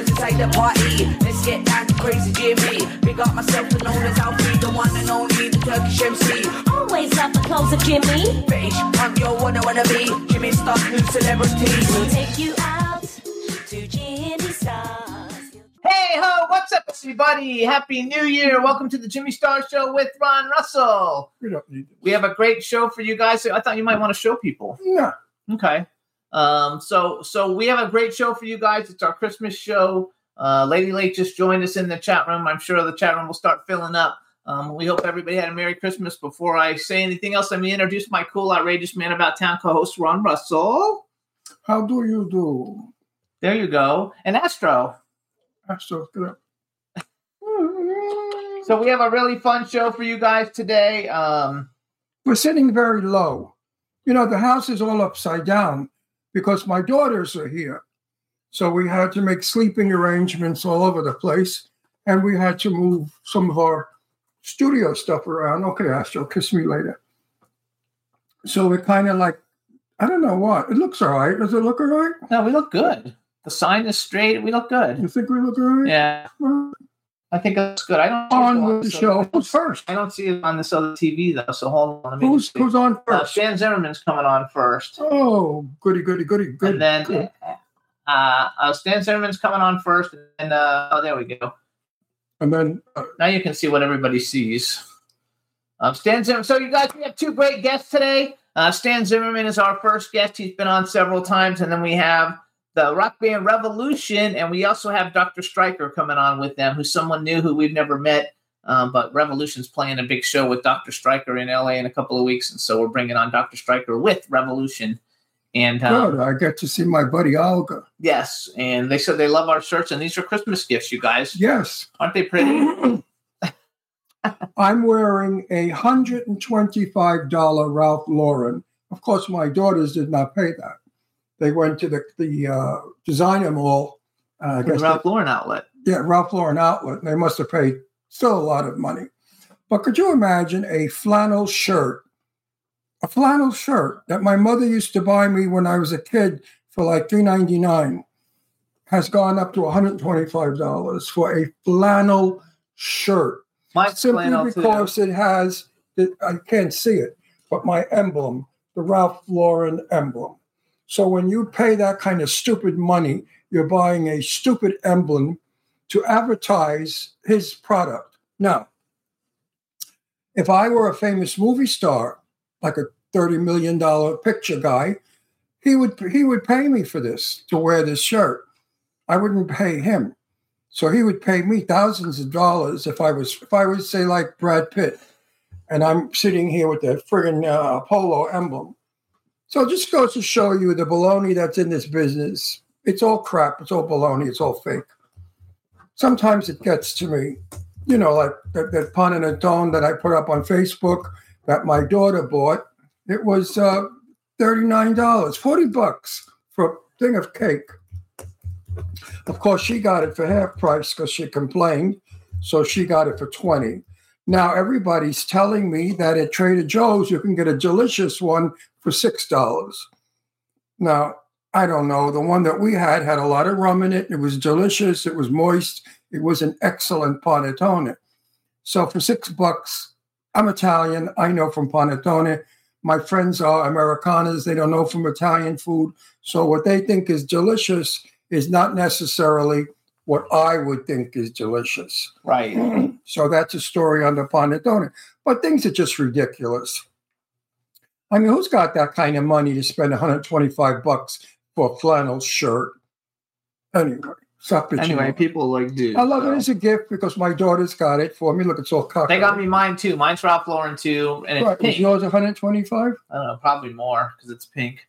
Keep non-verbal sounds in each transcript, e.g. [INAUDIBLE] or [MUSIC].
Girls inside the party. Let's get down to crazy Jimmy. Big up myself and known as Alfie, the one and only, the Turkish MC. Always love the clothes of Jimmy. British punk, yo, what I wanna be. Jimmy Star, new celebrity. We'll take you out to Jimmy Stars. Hey ho, what's up, everybody? Happy New Year. Welcome to the Jimmy Star Show with Ron Russell. We don't need We have a great show for you guys. I thought you might want to show people. No. Okay. Um, so so we have a great show for you guys. It's our Christmas show. Uh, Lady Lake just joined us in the chat room. I'm sure the chat room will start filling up. Um, we hope everybody had a Merry Christmas. Before I say anything else, let me introduce my cool, outrageous man about town co-host Ron Russell. How do you do? There you go, and Astro. Astro, get up. [LAUGHS] So we have a really fun show for you guys today. Um, We're sitting very low. You know, the house is all upside down because my daughters are here. So we had to make sleeping arrangements all over the place. And we had to move some of our studio stuff around. Okay, Astro, kiss me later. So we're kind of like, I don't know what. It looks all right. Does it look all right? no, we look good. The sign is straight. We look good. You think we look all right? Yeah, I think looks good. I don't see it On with the show. Who's first? I don't see it on this other TV though. So hold on. Let me Who's, who's on Uh, first? Stan Zimmerman's coming on first, Oh, goody, goody, goody, good. and then good. uh, uh, Stan Zimmerman's coming on first, and uh, oh, there we go. And then uh, Now you can see what everybody sees. Um, Stan Zimmerman. So you guys, we have two great guests today. Uh, Stan Zimmerman is our first guest. He's been on several times, and then we have the rock band Revolushn, and we also have Dr. Striker coming on with them, who's someone new who we've never met. Um, but Revolushn's playing a big show with Dr. Striker in LA in a couple of weeks, and so we're bringing on Dr. Striker with Revolushn. And um, good. I get to see my buddy Olga. yes, and they said they love our shirts, and these are Christmas gifts, you guys. Yes. Aren't they pretty? [LAUGHS] I'm wearing a hundred and twenty-five dollar Ralph Lauren. Of course, my daughters did not pay that. They went to the the uh, designer mall. Uh, I guess Ralph Lauren outlet. yeah, Ralph Lauren outlet. They must have paid still a lot of money. But could you imagine a flannel shirt, a flannel shirt that my mother used to buy me when I was a kid for like three ninety nine, has gone up to one hundred twenty five dollars for a flannel shirt My simply flannel, too. because it has it, I can't see it, but my emblem, the Ralph Lauren emblem. So when you pay that kind of stupid money, you're buying a stupid emblem to advertise his product. Now, if I were a famous movie star, like a thirty million dollar picture guy, he would he would pay me for this to wear this shirt. I wouldn't pay him. So he would pay me thousands of dollars if I was if I was say like Brad Pitt, and I'm sitting here with that friggin' uh, polo emblem. So it just goes to show you the baloney that's in this business. It's all crap. It's all baloney. It's all fake. Sometimes it gets to me, you know, like that, that panettone that I put up on Facebook that my daughter bought. It was uh, thirty nine dollars, forty bucks for a thing of cake. Of course, she got it for half price because she complained. So she got it for 20. Now everybody's telling me that at Trader Joe's you can get a delicious one for $6. Now, I don't know. The one that we had had a lot of rum in it. It was delicious. It was moist. It was an excellent panettone. So for six bucks, I'm Italian. I know from panettone. My friends are Americanas. They don't know from Italian food. So what they think is delicious is not necessarily what I would think is delicious. Right. [CLEARS THROAT] So that's a story on the panettone. But things are just ridiculous. I mean, who's got that kind of money to spend 125 bucks for a flannel shirt? Anyway, stop bitching. Anyway, people like do. I love so. it as a gift because my daughter's got it for me. Look, it's all cocked. They got me mine too. Mine's Ralph Lauren too, and it's Right, pink. is yours 125? I don't know, probably more because it's pink.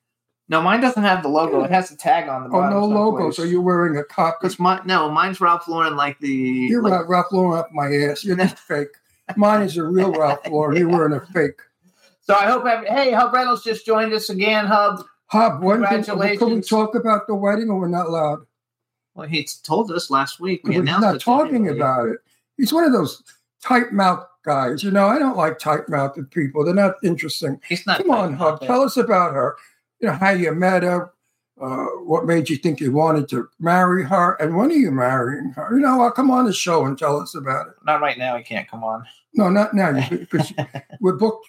No, mine doesn't have the logo. It has a tag on the bottom. Oh, bottom. no logo. So you're wearing a copy. Because my no, mine's Ralph Lauren, like the. You're like- Ralph Lauren up my ass. You're not [LAUGHS] fake. Mine is a real Ralph Lauren. You're wearing a fake. So I hope. Every, hey, Hub Reynolds just joined us again. Hub. Hub, congratulations! can, can we talk about the wedding or we're not allowed? Well, he told us last week. We We're announced not talking everybody. about it. He's one of those tight mouth guys. You know, I don't like tight mouthed people. They're not interesting. He's not. Come on, Hub. Tell us about her. You know, how you met her, uh, what made you think you wanted to marry her, and when are you marrying her? You know, I'll come on the show and tell us about it. Not right now. He can't come on. No, not now, because [LAUGHS] we're booked.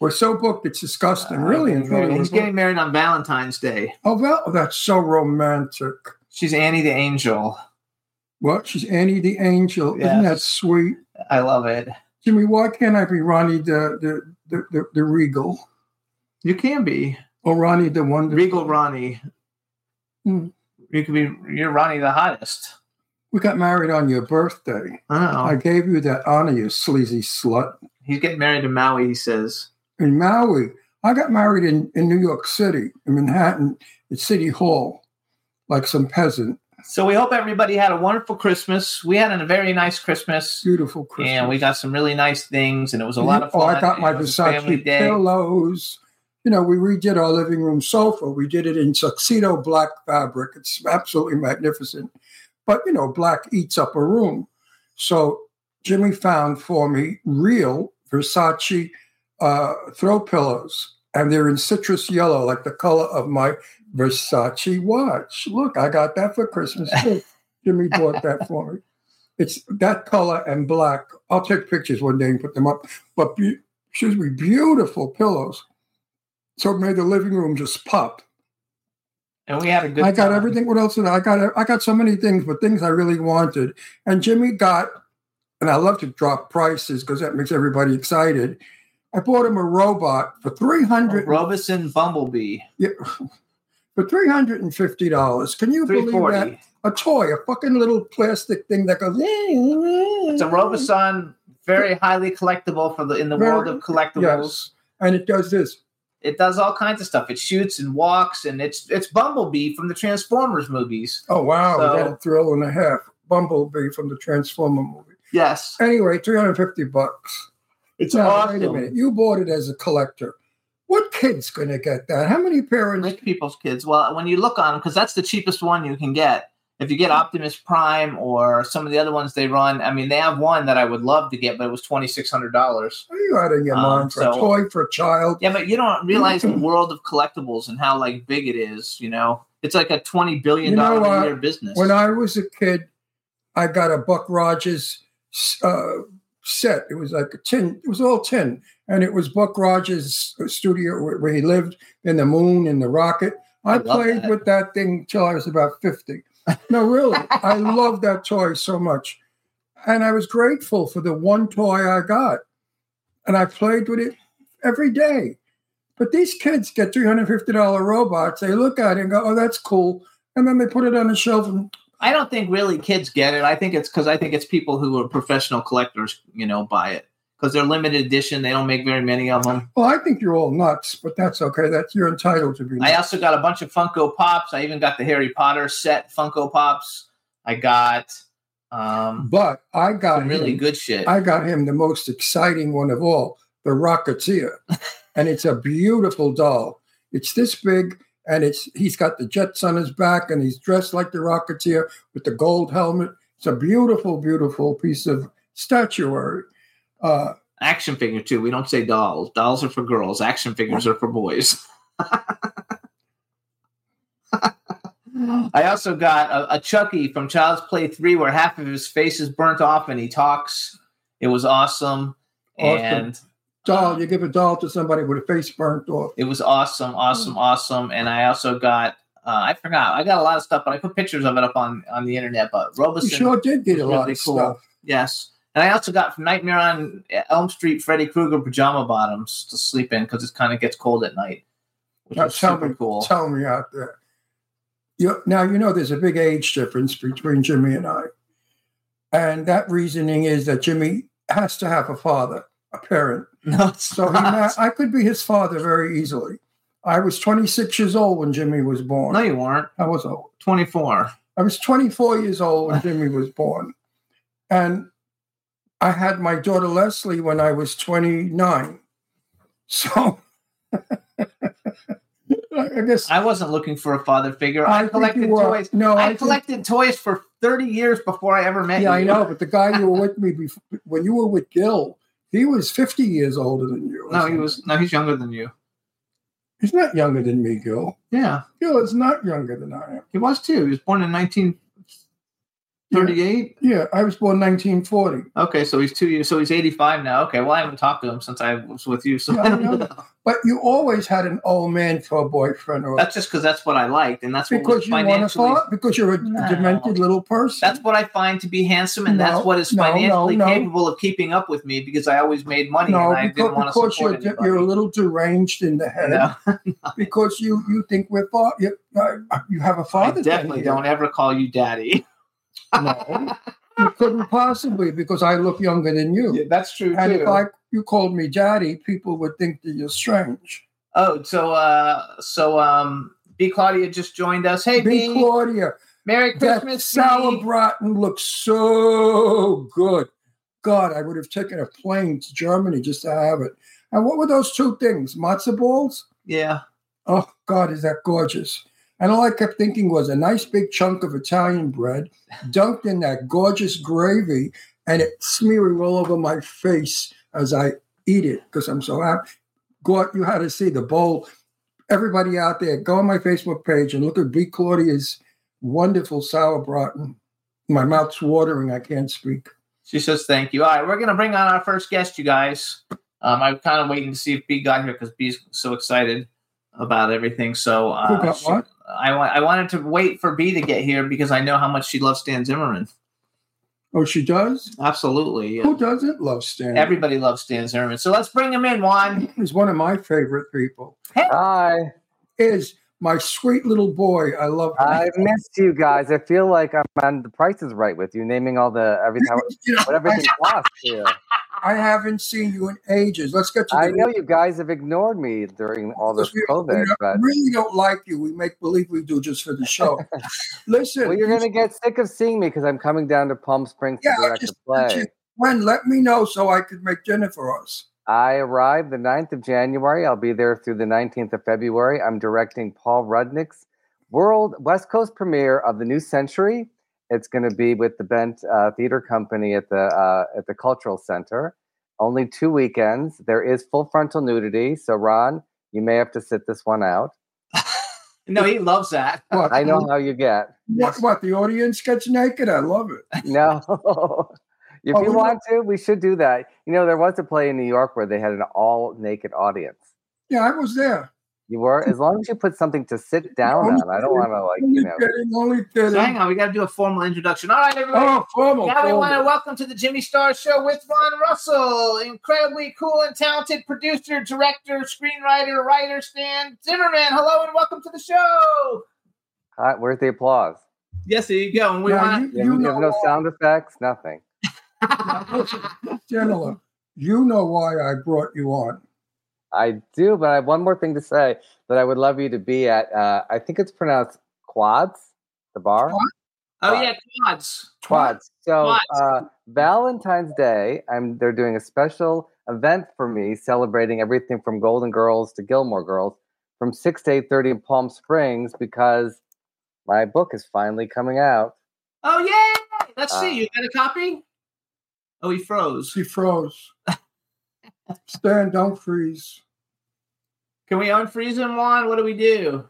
We're so booked, it's disgusting. Really, Uh, and really. he's getting married on Valentine's Day. Oh, well, that's so romantic. She's Annie the Angel. What? She's Annie the Angel. Isn't that sweet? I love it. Jimmy, why can't I be Ronnie the the the, the, the Regal You can be or Ronnie the Wonder? Regal Ronnie. Hmm. You could be. You're Ronnie the hottest. We got married on your birthday. I know. I gave you that honor, you sleazy slut. He's getting married in Maui. He says. In Maui, I got married in, in New York City, in Manhattan, at City Hall, like some peasant. So we hope everybody had a wonderful Christmas. We had a very nice Christmas, Beautiful Christmas. and we got some really nice things, and it was a lot of fun. Oh. I got my It was a family Versace pillows. You know, we redid our living room sofa. We did it in tuxedo black fabric. It's absolutely magnificent. But, you know, black eats up a room. So Jimmy found for me real Versace uh, throw pillows. And they're in citrus yellow, like the color of my Versace watch. Look, I got that for Christmas too. [LAUGHS] Jimmy bought that for me. It's that color and black. I'll take pictures one day and put them up. But be- excuse me, beautiful pillows. So it made the living room just pop. and we had a good. I got time. everything. What else did I, I got? I got so many things, but things I really wanted. And Jimmy got, and I love to drop prices because that makes everybody excited. I bought him a robot for three hundred Robosen Bumblebee, yeah, for three hundred and fifty dollars. Can you believe that? A toy, a fucking little plastic thing that goes. It's a Robosen, very [LAUGHS] highly collectible for the in the Very- world of collectibles. Yes, and it does this. It does all kinds of stuff. It shoots and walks, and it's it's Bumblebee from the Transformers movies. Oh wow, So- that a thrill and a half? Bumblebee from the Transformer movie. Yes, Anyway, three hundred fifty bucks. It's Now, wait a minute. You bought it as a collector. What kid's going to get that? How many parents? Rich people's kids. Well, when you look on them, because that's the cheapest one you can get. If you get Optimus Prime or some of the other ones they run, I mean, they have one that I would love to get, but it was twenty six hundred dollars. Are you out of your Um, mind for a toy for a child? Yeah, but you don't realize the [CLEARS THROAT] world of collectibles and how like big it is. You know, it's like a twenty billion You know dollar a what? year business. When I was a kid, I got a Buck Rogers uh, set. It was like a tin. It was all tin, and it was Buck Rogers' studio where, he lived in the moon and the rocket. I, I played that. with that thing till I was about fifty. No, really, I [LAUGHS] love that toy so much, and I was grateful for the one toy I got, and I played with it every day. But these kids get three hundred fifty dollar robots. They look at it and go, "Oh, that's cool," and then they put it on the shelf and I don't think really kids get it. I think it's because I think it's people who are professional collectors, you know, buy it because they're limited edition. They don't make very many of them. Well, I think you're all nuts, but that's okay. That's you're entitled to be. I also got a bunch of Funko Pops. I even got the Harry Potter set Funko Pops. I got um, but I got some really him, good shit. I got him the most exciting one of all, the Rocketeer, [LAUGHS] and it's a beautiful doll. It's this big, and it's he's got the jets on his back, and he's dressed like the Rocketeer with the gold helmet. It's a beautiful, beautiful piece of statuary. Uh, Action figure too. We don't say dolls. Dolls are for girls. Action figures are for boys. [LAUGHS] I also got a, a Chucky from Child's Play 3 where half of his face is burnt off and he talks. It was awesome. Awesome. And Doll, you give a doll to somebody with a face burnt off. it was awesome, awesome, awesome. And I also got, uh, I forgot, I got a lot of stuff, but I put pictures of it up on, on the internet. But You Robosen, sure did get a lot really of cool. stuff. yes. And I also got from Nightmare on Elm Street Freddy Krueger pajama bottoms to sleep in because it kind of gets cold at night. Which Now, tell super me, cool. tell me out there. You, now you know there's a big age difference between Jimmy and I, and that reasoning is that Jimmy has to have a father, a parent. [LAUGHS] no, So he, I could be his father very easily. I was 26 years old when Jimmy was born. no, you weren't. I was old. 24. I was 24 years old when Jimmy [LAUGHS] was born. And I had my daughter Leslie when I was 29. So [LAUGHS] I guess I wasn't looking for a father figure. I I, collected toys. No, I I, think- collected toys for 30 years before I ever met yeah, you. I know, but the guy you were with me before, when you were with Gil, he was 50 years older than you. No, he was. No, he's younger than you. He's not younger than me, Gil. Yeah, Gil is not younger than I am. he was too. He was born in 1938. Yeah, I was born 1940. Okay, so he's two years. So he's 85 now. Okay, well I haven't talked to him since I was with you. So Yeah, I know. But you always had an old man for a boyfriend, or that's just because that's what I liked, and that's what because you want to financially. because you're a No. demented little person. That's what I find to be handsome, and No, that's what is financially no. capable of keeping up with me because I always made money no, and I because, didn't want to because support you're, anybody. you're a little deranged in the head. [LAUGHS] Because you you think we're you, you have a father. I definitely don't ever call you daddy. No, you couldn't possibly because I look younger than you. Yeah, that's true and if I you called me daddy, people would think that you're strange. Oh, so uh, so um, B Claudia just joined us. Hey, Big B, Claudia, Merry Christmas, sauerbraten looks so good. God, I would have taken a plane to Germany just to have it. And what were those two things? Matzo balls? Yeah, Oh God, is that gorgeous? And all I kept thinking was a nice big chunk of Italian bread dunked in that gorgeous gravy and it smearing all over my face as I eat it because I'm so happy. God, you had to see the bowl. Everybody out there, go on my Facebook page and look at B. Claudia's wonderful sauerbraten. My mouth's watering. I can't speak. she says thank you. All right, we're gonna bring on our first guest, you guys. Um, I'm kind of waiting to see if B got here because B's so excited about everything. So uh, Who got what? I wa- I wanted to wait for B to get here because I know how much she loves Stan Zimmerman. Oh, she does? Absolutely, yeah. Who doesn't love Stan? everybody loves Stan Zimmerman. So let's bring him in, Juan. He's one of my favorite people. Hi, Is my sweet little boy. I love him. I missed you guys. I feel like I'm on The Price is Right with you, naming all the every [LAUGHS] time You what everything costs here. I haven't seen you in ages. Let's get to I know you guys have ignored me during all this we, COVID, we but really don't like you. We make believe we do just for the show. [LAUGHS] Listen, well, you're gonna get sick of seeing me because I'm coming down to Palm Springs Yeah, to direct just a play. when let me know so I could make dinner for us. I arrived the 9th of January. I'll be there through the 19th of February. I'm directing Paul Rudnick's world West Coast premiere of the New Century. It's going to be with the Bent uh, Theater Company at the uh, at the Cultural Center. Only two weekends. There is full frontal nudity, so Ron, you may have to sit this one out. [LAUGHS] No, he loves that. [LAUGHS] What, I know how you get. What, what the audience gets naked? I love it. [LAUGHS] No. if Oh, you we want to, we should do that. You know, there was a play in New York where they had an all naked audience. Yeah, I was there. You were, as long as you put something to sit [LAUGHS] down Only on. I don't want to, like, you know. kidding, only kidding. So hang on, we got to do a formal introduction. All right, everybody. Oh, formal. Now we want to welcome to the Jimmy Star Show with Ron Russell, incredibly cool and talented producer, director, screenwriter, writer, Stan Zimmerman. Hello and welcome to the show. Hi, where's the applause? Yes, there you go. And we Now, want you, You, you you have no why- sound effects, nothing. [LAUGHS] Janela, you know why I brought you on. I do, but I have one more thing to say that I would love you to be at. Uh, I think it's pronounced Quads, the bar. Oh yeah, quads. Quads. So Quads. uh, Valentine's Day, I'm they're doing a special event for me, celebrating everything from Golden Girls to Gilmore Girls, from six to eight thirty in Palm Springs because my book is finally coming out. Oh yeah. Let's Uh, see. You got a copy? Oh, he froze. He froze. [LAUGHS] Stan, don't freeze. Can we unfreeze him, Juan? What do we do?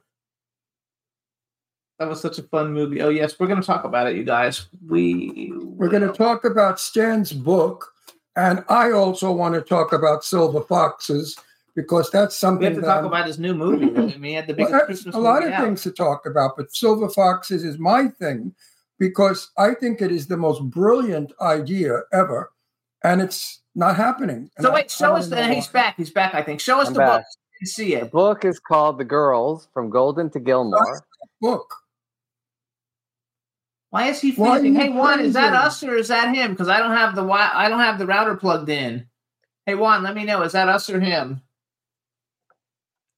That was such a fun movie. Oh yes, we're gonna talk about it, you guys. We We're going to talk about Stan's book, and I also want to talk about Silver Foxes because that's something. We have to that talk about his new movie. I mean, he had the biggest Well, Christmas a lot of out. things to talk about, but Silver Foxes is my thing because I think it is the most brilliant idea ever, and it's not happening. And So wait, I show wanna us know that he's back. He's back. I think. Show us I'm the back. book. You see it. The book is called The Girls from Golden to Gilmore. book. Why is he Why are freezing? you Hey Juan, is that us or is that him? Because I don't have the wi- I don't have the router plugged in. Hey Juan, let me know. Is that us or him?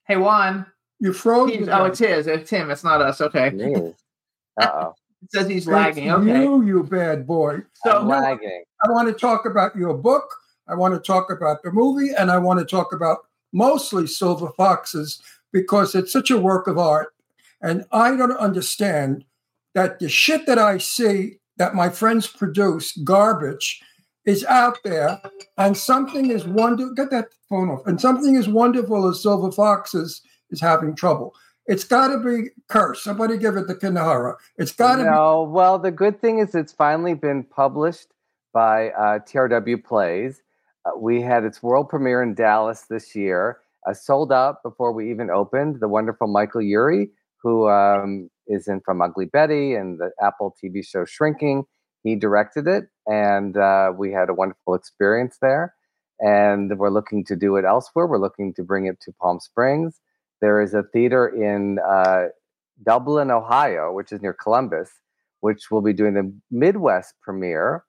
Hey Juan. You froze. He's- oh, it's his. It's him. It's not us. Okay. Me. [LAUGHS] Uh-oh. It says he's It's lagging. Okay. You, you bad boy. So I'm lagging. I want to talk about your book. I want to talk about the movie, and I want to talk about mostly Silver Foxes because it's such a work of art. And I don't understand that the shit that I see that my friends produce, garbage, is out there, and something is wonderful. Get that phone off. And something as wonderful as Silver Foxes is having trouble. It's got to be cursed. Somebody give it to Kanahara. It's got to be. No, well, the good thing is it's finally been published by uh, TRW Plays. Uh, we had its world premiere in Dallas this year, uh, sold out before we even opened. The wonderful Michael Urie, who um, is in from Ugly Betty and the Apple TV show Shrinking, he directed it, and uh, we had a wonderful experience there. And we're looking to do it elsewhere. We're looking to bring it to Palm Springs. There is a theater in uh, Dublin, Ohio, which is near Columbus, which will be doing the Midwest premiere,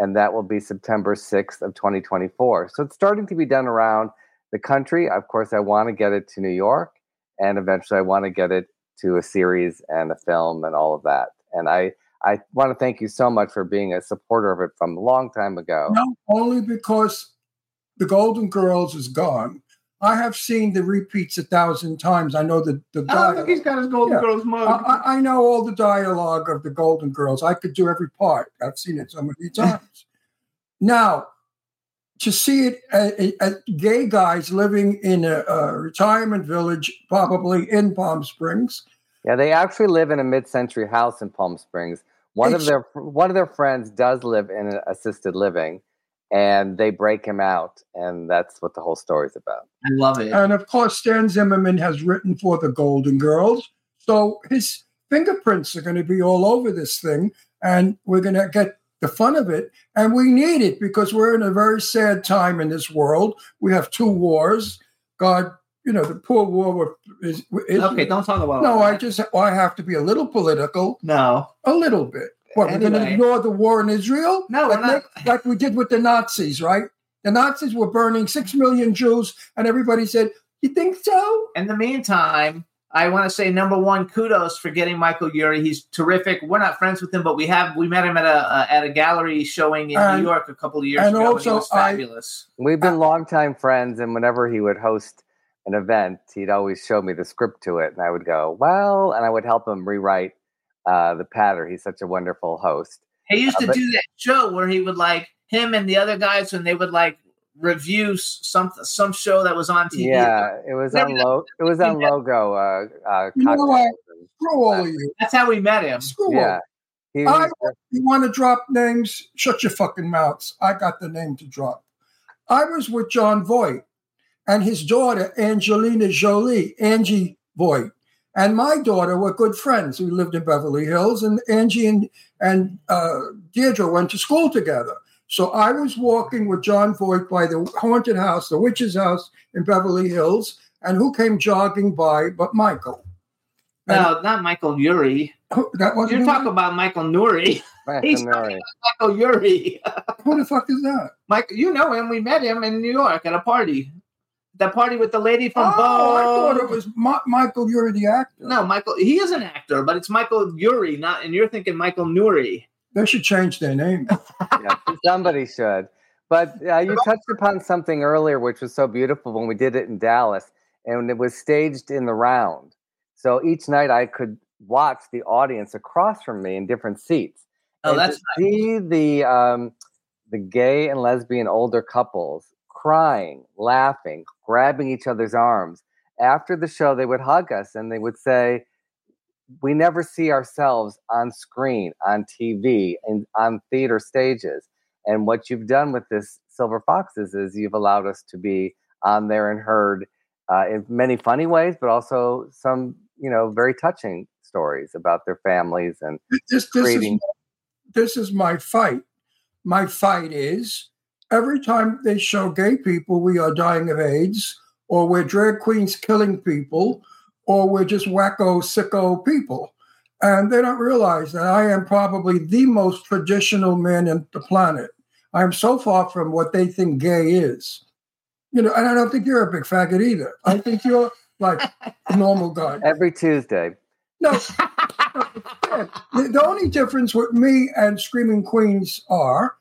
and that will be September 6th of 2024. So it's starting to be done around the country. Of course, I want to get it to New York, and eventually I want to get it to a series and a film and all of that. And I I want to thank you so much for being a supporter of it from a long time ago. No, only because the Golden Girls is gone. I have seen the repeats a thousand times. I know the the dialogue. look, he's got his Golden Yeah. Girls mug. I, I- I know all the dialogue of the Golden Girls. I could do every part. I've seen it so many [LAUGHS] times. now, to see it uh, uh, gay guys living in a, a retirement village, probably in Palm Springs. Yeah, they actually live in a mid-century house in Palm Springs. One of their one of their friends does live in an assisted living, and they break him out, and that's what the whole story's about. I love it. And of course, Stan Zimmerman has written for the Golden Girls. So his fingerprints are going to be all over this thing. And we're going to get the fun of it. And we need it because we're in a very sad time in this world. We have two wars. God, you know, the poor war is, is okay, don't talk about No, all I just I have to be a little political, no. a little bit. What, we're going to ignore the war in Israel? No, like, we're not. like- like we did with the Nazis, right? The Nazis were burning six million Jews, and everybody said, "You think so?" In the meantime, I want to say number one, kudos for getting Michael Urie. He's terrific. We're not friends with him, but we have we met him at a uh, at a gallery showing in And- New York a couple of years and ago. and he also was I- fabulous. We've been longtime friends, and whenever he would host an event, he'd always show me the script to it, and I would go, "Well," and I would help him rewrite uh, the patter. He's such a wonderful host. He used Uh, to but- do that show where he would like him and the other guys when they would like review s- some some show that was on TV. Yeah, it was on Maybe lo- it was on logo. Uh, uh, You know what? Screw all of you. That's how we met him. Screw all. yeah, he, I, he's- you want to drop names? Shut your fucking mouths. I got the name to drop. I was with Jon Voight and his daughter Angelina Jolie, Angie Voight, and my daughter were good friends. We lived in Beverly Hills, and Angie and and uh, Deirdre went to school together. So I was walking with Jon Voight by the haunted house, the witch's house in Beverly Hills, and who came jogging by but Michael? No, not Michael Urie. Who- That wasn't You're him? talking about Michael Nouri. He's Mary. Michael Urie. Who the fuck is that? Mike, you know him. We met him in New York at a party. That party with the lady from oh, I thought it was Ma- Michael. You're the actor. No, Michael. He is an actor, but it's Michael Urie, not. And you're thinking Michael Nouri. They should change their name. [LAUGHS] yeah, somebody should. But uh, you touched upon something earlier, which was so beautiful when we did it in Dallas, and it was staged in the round. So each night I could watch the audience across from me in different seats. Oh, and that's to see the um, the gay and lesbian older couples crying, laughing, grabbing each other's arms. After the show, they would hug us and they would say, we never see ourselves on screen, on TV, and on theater stages. And what you've done with this Silver Foxes is you've allowed us to be on there and heard uh, in many funny ways, but also some, you know, very touching stories about their families and This, this, is, this is my fight. My fight is every time they show gay people, we are dying of AIDS, or we're drag queens killing people, or we're just wacko, sicko people. And they don't realize that I am probably the most traditional man in the planet. I am so far from what they think gay is. You know, and I don't think you're a big faggot either. I think you're like a normal guy. Every Tuesday. No. the, the only difference with me and Screaming Queens are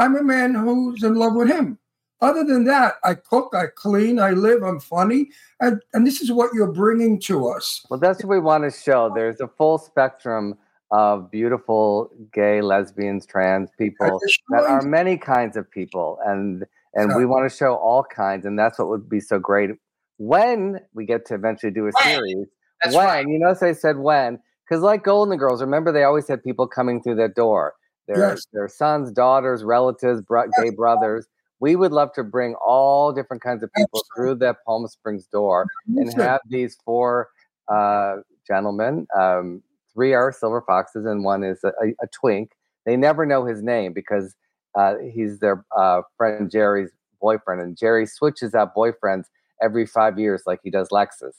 I'm a man who's in love with him. Other than that, I cook, I clean, I live, I'm funny. And, and this is what you're bringing to us. Well, that's what we want to show. There's a full spectrum of beautiful gay, lesbians, trans people that are many kinds of people, and and we want to show all kinds, and that's what would be so great when we get to eventually do a When. series. That's when right. you notice I said when because like Golden Girls, remember they always had people coming through their door, their Yes. their sons, daughters, relatives, bro- gay brothers. We would love to bring all different kinds of people through the Palm Springs door and have these four uh, gentlemen. Um, three are silver foxes, and one is a, a, twink. They never know his name because uh, he's their uh, friend Jerry's boyfriend, and Jerry switches out boyfriends every five years, like he does Lexus.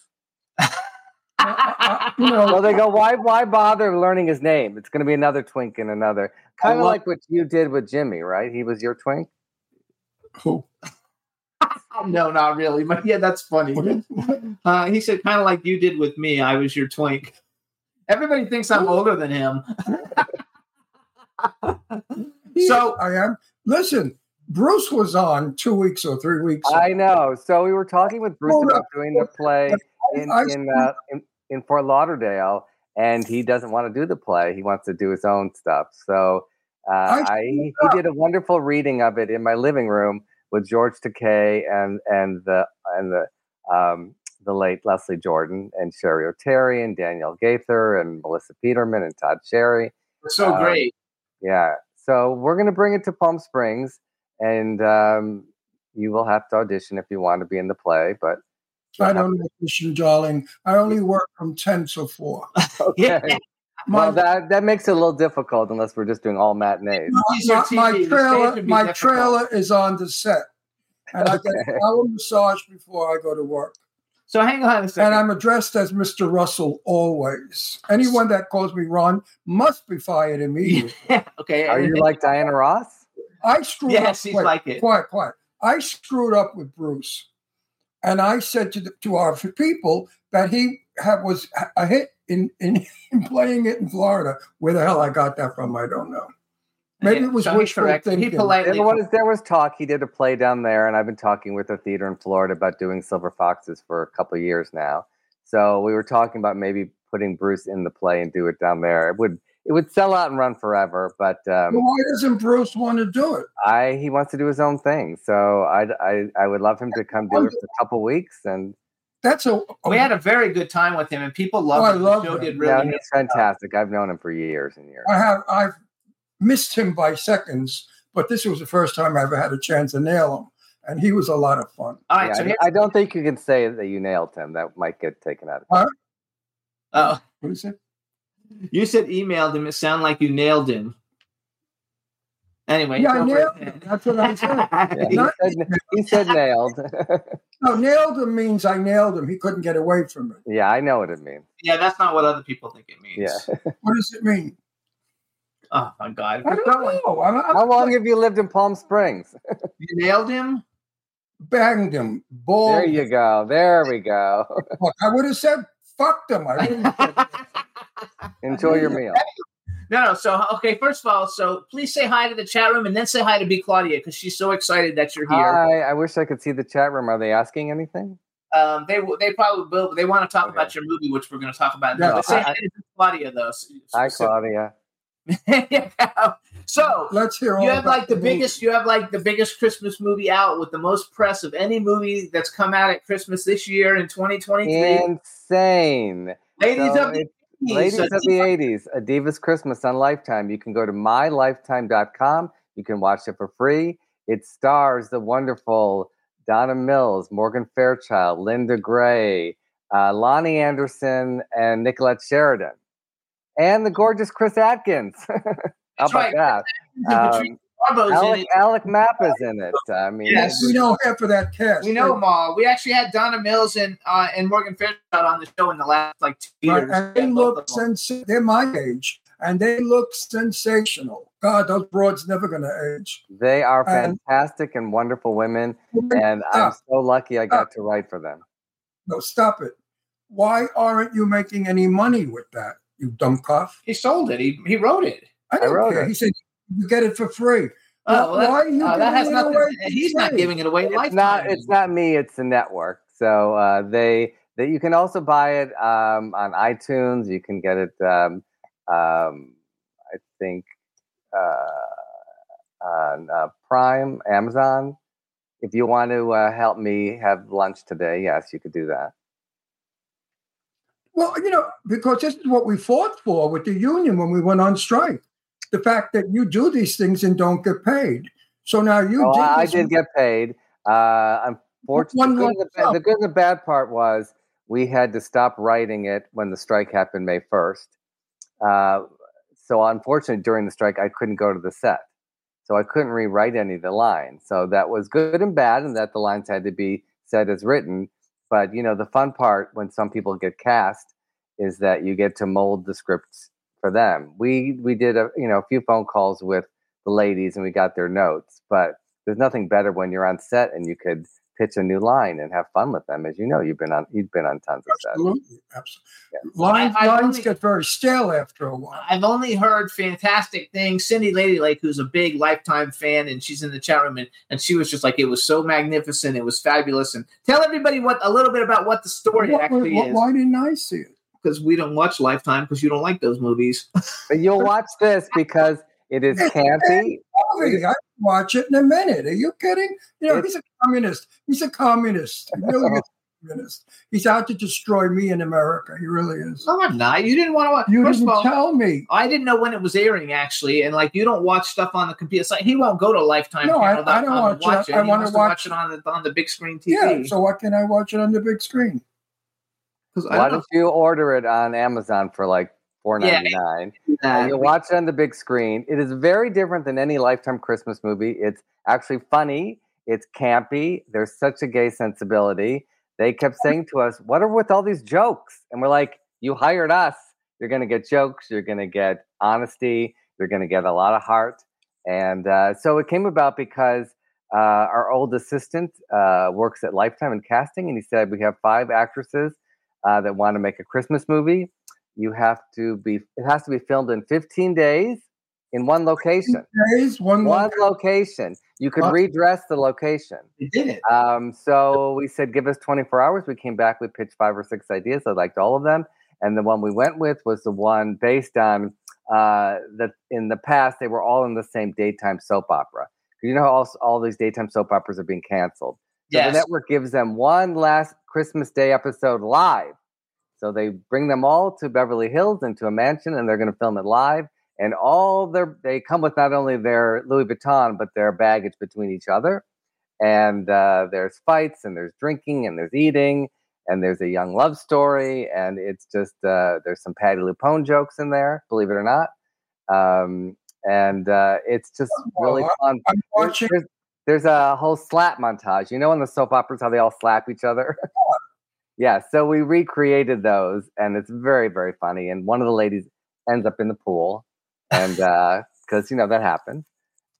[LAUGHS] you know, Well, they go, why, why bother learning his name? It's going to be another twink and another. Kind of like what you did with Jimmy, right? He was your twink. who? [LAUGHS] no, not really. But yeah, that's funny. [LAUGHS] Uh, he said, kind of like you did with me. I was your twink. Everybody thinks I'm older than him. so I am. Listen, Bruce was on two weeks or three weeks. ago. I know. So we were talking with Bruce about doing the play in I- in, uh, in in Fort Lauderdale, and he doesn't want to do the play. He wants to do his own stuff. So uh, I- I, he did a wonderful reading of it in my living room with George Takei and and the and the um, the late Leslie Jordan and Sherry O'Terry and Danielle Gaither and Melissa Peterman and Todd Sherry. so Um, great. Yeah. So we're going to bring it to Palm Springs, and um, you will have to audition if you want to be in the play. But I don't audition, darling. I only [LAUGHS] work from 10 to 4. okay. My, well, that that makes it a little difficult unless we're just doing all matinees. Use my, my TV. The stage trailer, my difficult. trailer is on the set. And I get Okay. an hour massage before I go to work. So hang on a second. And. I'm addressed as Mr. Russell always. Anyone that calls me Ron must be fired immediately. [LAUGHS] okay. Are you like Diana Ross? I screwed Yes, up. he's wait, like it. Quiet, quiet. I screwed up with Bruce, and I said to the, to our people that he had, was a hit in, in [LAUGHS] in playing it in Florida. Where the hell I got that from, I don't know. Maybe it was so he wishful corrected. He thinking. politely. There was there was talk. He did a play down there, and I've been talking with the theater in Florida about doing Silver Foxes for a couple of years now. So we were talking about maybe putting Bruce in the play and do it down there. It would it would sell out and run forever, but um, Well, why doesn't Bruce want to do it? I he wants to do his own thing. So I I I would love him to come do it for a couple weeks and That's a. we had a very good time with him, and people loved Oh, I him. love the show him. did yeah, really he's fantastic. I've known him for years and years. I have. I've missed him by seconds, but this was the first time I ever had a chance to nail him, and he was a lot of fun. All right, Yeah, so I- I don't think you can say that you nailed him. That might get taken out of uh, What is it? you said emailed him. It sounded like you nailed him. Anyway, Yeah, I go nailed it. him. That's what I said. Yeah, [LAUGHS] he, said, he said nailed. No, nailed him means I nailed him. He couldn't get away from it. yeah, I know what it means. yeah, that's not what other people think it means. Yeah. [LAUGHS] What does it mean? Oh my god. I don't know. I'm, I'm How long have you lived in Palm Springs? [LAUGHS] You nailed him. banged him? Ball. There you go. There we go. Fuck, I would have said fucked him. I wouldn't said, Enjoy your meal. No, no. So, okay, first of all, so please say hi to the chat room and then say hi to B. Claudia because she's so excited that you're here. Hi. I wish I could see the chat room. Are they asking anything? Um, they they probably will. But they want to talk Okay. about your movie, which we're going to talk about. Yeah, now. But say I- hi to Claudia though. So- Hi, so- Claudia. [LAUGHS] so Let's hear all you have like the movie. biggest. You have like the biggest Christmas movie out with the most press of any movie that's come out at Christmas this year in 2023. Insane. Ladies So of the it- Ladies of the 80s, A Diva's Christmas on Lifetime. You can go to mylifetime.com. You can watch it for free. It stars the wonderful Donna Mills, Morgan Fairchild, Linda Gray, uh, Loni Anderson, and Nicollette Sheridan, and the gorgeous Chris Atkins. [LAUGHS] How about right. that? And Patrice Barbeau's in Alec, it. Alec Mapp is in it. I mean, Yes. We know half of that cast. We know them all. We actually had Donna Mills and uh, and Morgan Fairchild on the show in the last like two Right, years. and they look of them. sens- They're my age, and they look sensational. God, those broads never going to age. they are fantastic and wonderful women, and I'm so lucky I got to write for them. No, stop it. Why aren't you making any money with that? You dumb cough. He sold it. He he wrote it. I don't wrote care. it. He said you get it for free. Oh, Well, well, why are you uh, that has giving nothing. away for He's not giving it away. It's not. It's not me. It's the network. So uh, they that you can also buy it um, on iTunes. You can get it. Um, um, I think uh, on uh, Prime, Amazon. If you want to uh, help me have lunch today, yes, you could do that. Well, you know, because this is what we fought for with the union when we went on strike. The fact that you do these things and don't get paid. So now you Oh, did I did get paid. Uh, unfortunately, One the good, the, the good and the bad part was we had to stop writing it when the strike happened May first. Uh, so unfortunately, during the strike, I couldn't go to the set, so I couldn't rewrite any of the lines. So that was good and bad, and that the lines had to be said as written. But you know, the fun part when some people get cast is that you get to mold the scripts for them. We we did a you know a few phone calls with the ladies and we got their notes, but there's nothing better when you're on set and you could pitch a new line and have fun with them. As you know, you've been on you've been on tons of sets. Absolutely, absolutely. Lines, I- I lines only- get very stale after a while. I've only heard fantastic things. Cindy Lady Lake, who's a big lifetime fan, and she's in the chat room, and, and she was just like, it was so magnificent, it was fabulous. And tell everybody what a little bit about what the story Why- actually why, is, why didn't I see it? Because we don't watch Lifetime because you don't like those movies. But you'll watch this because it is campy. Movie, I watch it in a minute. Are you kidding? You know, It's- he's a communist. He's a communist. He really is a [LAUGHS] communist. He's out to destroy me in America. He really is. No, I'm not. You didn't want to watch. You First didn't of all, tell me. I didn't know when it was airing actually, and like you don't watch stuff on the computer. It's like he won't go to Lifetime. No, I- I don't dot com watch it. I He wanna watch- watch it on the on the big screen TV. Yeah, so why can't I watch it on the big screen? Because Why don't you order it on Amazon for like four ninety nine? And you'll watch it on the big screen. It is very different than any Lifetime Christmas movie. It's actually funny. It's campy. There's such a gay sensibility. They kept saying to us, "What are with all these jokes?" And we're like, "You hired us. You're going to get jokes. You're going to get honesty. You're going to get a lot of heart." And uh, so it came about because uh, our old assistant uh, works at Lifetime in casting, and he said we have five actresses uh, that want to make a Christmas movie. You have to be. It has to be filmed in 15 days in one location. Days, one, One location. location. You could redress the location. They did it. Um, so we said, give us 24 hours. We came back. We pitched five or six ideas. I liked all of them. And the one we went with was the one based on uh, that in the past, they were all in the same daytime soap opera. You know, how all, all these daytime soap operas are being canceled. So Yes. the network gives them one last Christmas Day episode live. So they bring them all to Beverly Hills into a mansion and they're going to film it live. And all their, they come with not only their Louis Vuitton, but their baggage between each other. And uh, there's fights and there's drinking and there's eating and there's a young love story. And it's just, uh, there's some Patti LuPone jokes in there, believe it or not. Um, and uh, it's just really Oh, fun. I'm watching. there's, there's a whole slap montage. You know, in the soap operas, how they all slap each other? [LAUGHS] yeah, so we recreated those, and it's very, very funny. And one of the ladies ends up in the pool, and [LAUGHS] because, you know, that happens.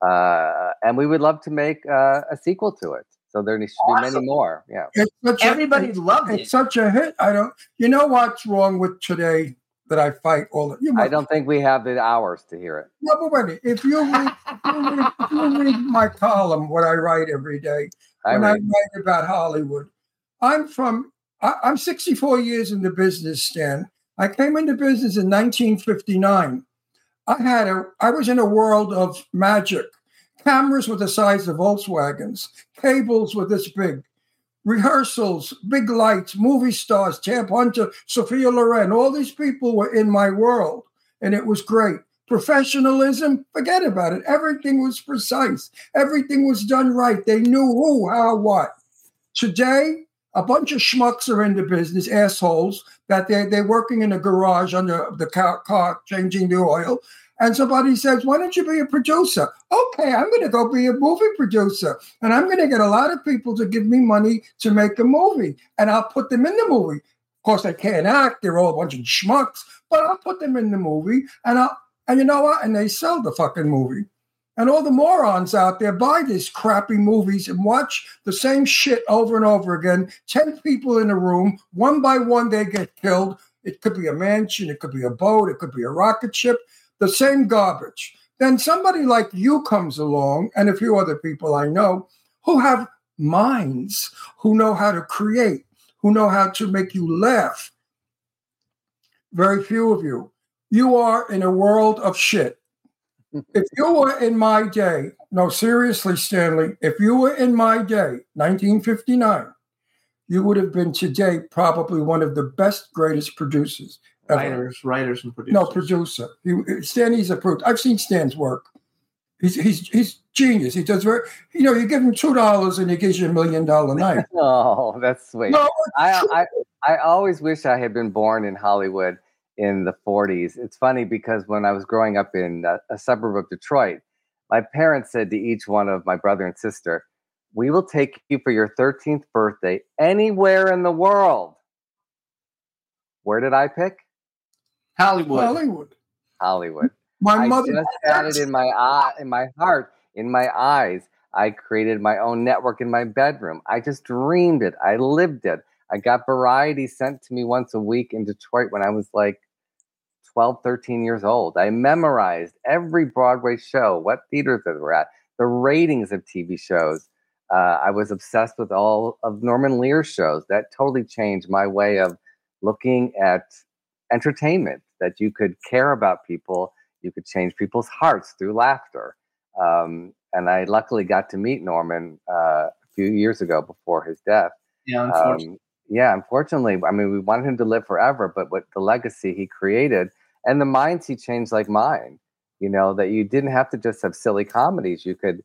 Uh, and we would love to make uh, a sequel to it. So there needs to be many more. Yeah. It's such a- Everybody loved It's it. such a hit. I don't. You know what's wrong with today that I fight all the. You I don't think we have the hours to hear it. No, but wait. If you read, if you read, if you read my column, what I write every day, I when I write about Hollywood, I'm from. I, I'm 64 years in the business, Stan. I came into business in 1959. I had a. I was in a world of magic. Cameras were the size of Volkswagens. Cables were this big. Rehearsals, big lights, movie stars, Tab Hunter, Sophia Loren, all these people were in my world, and it was great. Professionalism, forget about it. Everything was precise. Everything was done right. They knew who, how, what. Today, a bunch of schmucks are in the business, assholes, that they're, they're working in a garage under the car, car changing the oil. And somebody says, Why don't you be a producer? Okay, I'm going to go be a movie producer. And I'm going to get a lot of people to give me money to make a movie. And I'll put them in the movie. Of course, they can't act. They're all a bunch of schmucks, but I'll put them in the movie. And I'll, and you know what? And they sell the fucking movie. And all the morons out there buy these crappy movies and watch the same shit over and over again. 10 people in a room, one by one, they get killed. It could be a mansion, it could be a boat, it could be a rocket ship, the same garbage. Then somebody like you comes along, and a few other people I know who have minds, who know how to create, who know how to make you laugh. Very few of you. You are in a world of shit [LAUGHS] if you were in my day, no, seriously, Stanley, if you were in my day, 1959, you would have been today probably one of the best, greatest producers ever. Writers, writers, and producers. No, producer. He, Stanley's a producer. I've seen Stan's work. He's, he's, he's genius. He does very, you know, you give him $2 and he gives you a million dollar night. [LAUGHS] Oh, that's sweet. No, I, I I always wish I had been born in Hollywood in the 40s. It's funny because when I was growing up in a, a suburb of Detroit, my parents said to each one of my brother and sister, "We will take you for your 13th birthday anywhere in the world." Where did I pick? Hollywood. Hollywood. Hollywood. My I mother just had it in my eye, in my heart, in my eyes. I created my own network in my bedroom. I just dreamed it. I lived it. I got variety sent to me once a week in Detroit when I was like 12, 13 years old. I memorized every Broadway show, what theaters they were at, the ratings of TV shows. Uh, I was obsessed with all of Norman Lear's shows. That totally changed my way of looking at entertainment, that you could care about people, you could change people's hearts through laughter. Um, and I luckily got to meet Norman uh, a few years ago before his death. Yeah, unfortunately. Um, yeah, unfortunately, I mean, we wanted him to live forever, but what the legacy he created and the minds he changed, like mine, you know, that you didn't have to just have silly comedies. You could,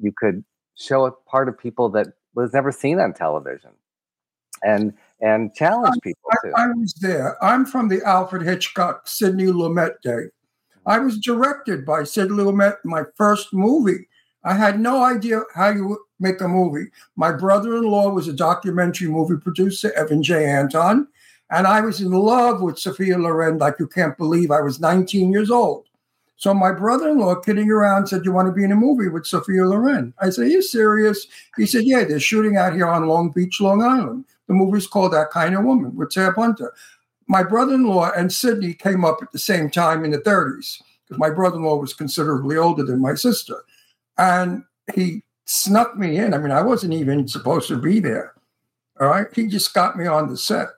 you could show a part of people that was never seen on television, and and challenge people I, too. I was there. I'm from the Alfred Hitchcock, Sidney Lumet day. I was directed by Sid Lumet in my first movie. I had no idea how you make a movie. My brother in law was a documentary movie producer, Evan J. Anton, and I was in love with Sophia Loren like you can't believe. I was 19 years old. So my brother in law, kidding around, said, You want to be in a movie with Sophia Loren? I said, Are you serious? He said, Yeah, they're shooting out here on Long Beach, Long Island. The movie's called That Kind of Woman with Tab Hunter. My brother in law and Sidney came up at the same time in the 30s because my brother in law was considerably older than my sister. And he snuck me in. I mean, I wasn't even supposed to be there. All right. He just got me on the set.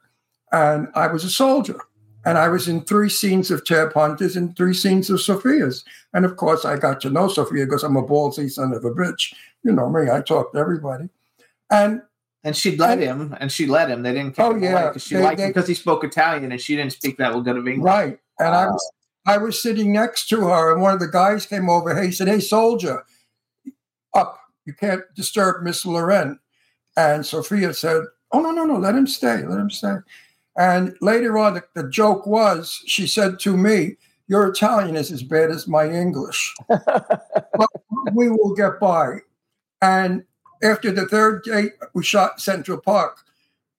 And I was a soldier. And I was in three scenes of Tab Hunters and three scenes of Sophia's. And of course, I got to know Sophia because I'm a ballsy son of a bitch. You know me, I talk to everybody. And And she let him, and she let him. They didn't oh, kick Oh, him yeah. away because she They- liked him because he spoke Italian, and she didn't speak that good of English. Right. And I was ah. I was sitting next to her, and one of the guys came over. He said, Hey, soldier, up. You can't disturb Miss Loren. And Sophia said, Oh, no, no, no, let him stay. Let him stay. And later on, the, the joke was she said to me, Your Italian is as bad as my English. [LAUGHS] but we will get by. And after the third date, we shot Central Park.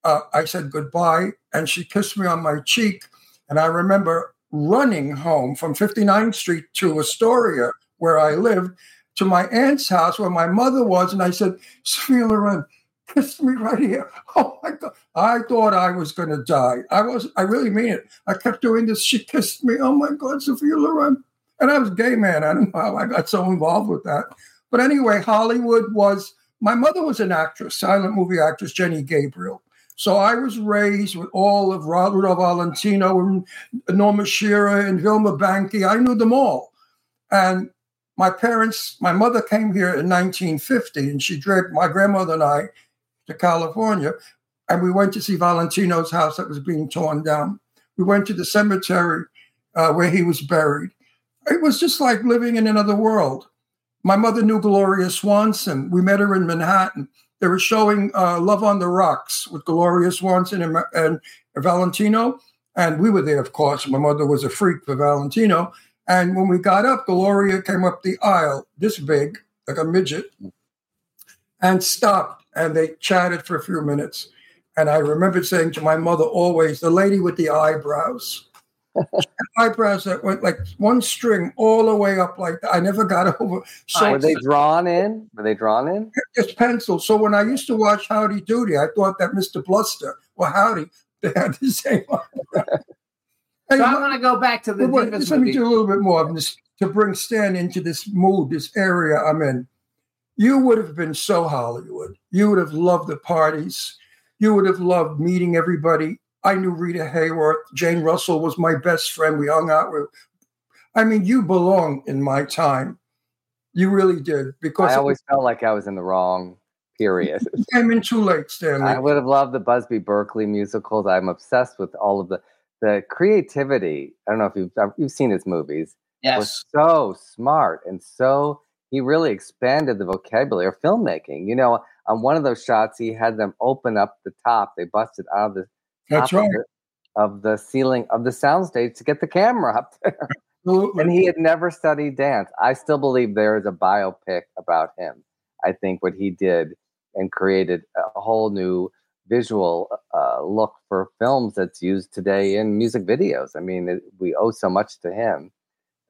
Uh, I said goodbye, and she kissed me on my cheek. And I remember running home from 59th Street to Astoria, where I lived, to my aunt's house where my mother was. And I said, Sophia Loren, kiss me right here. [LAUGHS] Oh my God. I thought I was going to die. I was, I really mean it. I kept doing this. She kissed me. Oh my God, Sophia Loren. And I was gay man. I don't know how I got so involved with that. But anyway, Hollywood was, my mother was an actress, silent movie actress, Jenny Gabriel. So I was raised with all of Rudolph Valentino and Norma Shearer and Vilma Banky. I knew them all. And my parents, my mother came here in 1950 and she dragged my grandmother and I to California, and we went to see Valentino's house that was being torn down. We went to the cemetery uh, where he was buried. It was just like living in another world. My mother knew Gloria Swanson. We met her in Manhattan. They were showing uh, Love on the Rocks with Gloria Swanson and, and Valentino. And we were there, of course. My mother was a freak for Valentino. And when we got up, Gloria came up the aisle, this big, like a midget, and stopped. And they chatted for a few minutes. And I remember saying to my mother always, the lady with the eyebrows. [LAUGHS] eyebrows that went like one string all the way up like that. I never got [LAUGHS] over. So Were they drawn in? Were they drawn in? just pencil. So when I used to watch Howdy Doody, I thought that Mr. Bluster or Howdy, [LAUGHS] they had the same. So I'm going to go back to the Wait, let me movie. do a little bit more of this to bring Stan into this mood, this area I'm in. You would have been so Hollywood. You would have loved the parties. You would have loved meeting everybody. I knew Rita Hayworth. Jane Russell was my best friend. We hung out with. I mean, you belong in my time. You really did because I it always felt like I was in the wrong period. came in too late, Stanley. I would have loved the Busby Berkeley musicals. I'm obsessed with all of the the creativity. I don't know if you've you've seen his movies. Yes. Was so smart and so he really expanded the vocabulary of filmmaking. You know, on one of those shots, he had them open up the top. They busted out of the That's right. the- of the ceiling of the soundstage to get the camera up [LAUGHS] there. And he had never studied dance. I still believe there is a biopic about him. I think what he did and created a whole new visual uh, look for films that's used today in music videos. I mean, it, we owe so much to him,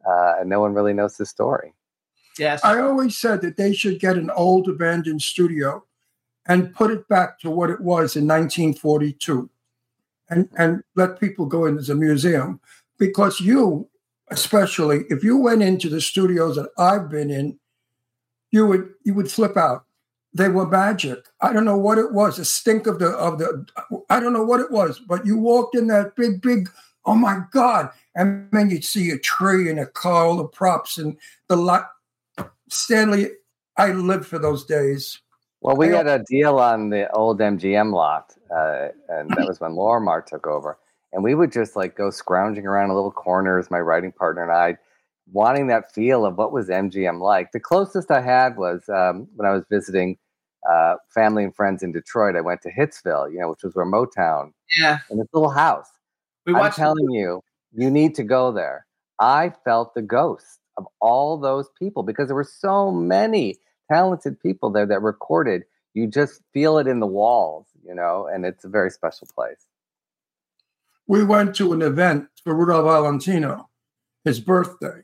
uh, and no one really knows his story. Yes. I always said that they should get an old abandoned studio and put it back to what it was in 1942 and, and let people go in as a museum. Because you, especially, if you went into the studios that I've been in, you would you would flip out. They were magic. I don't know what it was. The stink of the of the I don't know what it was, but you walked in that big, big, oh my God. And then you'd see a tree and a car, all the props and the lot. Stanley, I lived for those days. Well, we I had a deal on the old MGM lot, uh, and that was when Lorimar took over. And we would just like go scrounging around in little corners, my writing partner and I, wanting that feel of what was MGM like. The closest I had was um, when I was visiting uh, family and friends in Detroit. I went to Hitsville, you know, which was where Motown yeah. in this little house. We I'm watched telling you, you need to go there. I felt the ghost of all those people because there were so many talented people there that recorded. You just feel it in the walls, you know, and it's a very special place. we went to an event for Rudolph Valentino, his birthday,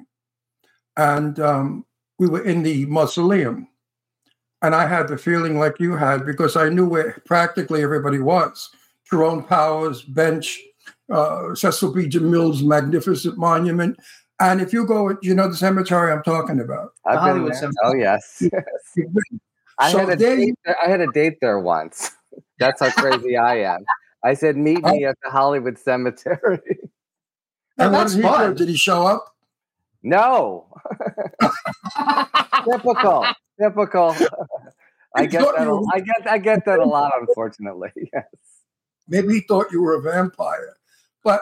and um, we were in the mausoleum. And I had the feeling like you had because I knew where practically everybody was. Tyrone Powers, Bench, uh, Cecil B. DeMille's magnificent monument. And if you go, you know the cemetery I'm talking about. I've been Hollywood there. Cemetery. Oh yes, [LAUGHS] yes. I So had a there date. you- There, I had a date there once. [LAUGHS] That's how crazy I am. I said, "Meet me oh. at the Hollywood Cemetery." [LAUGHS] And what that's did he do? fun. Did he show up? No, typical, typical. I get that. you a- were- I get. I get that a lot, unfortunately. Yes. Maybe he thought you were a vampire. But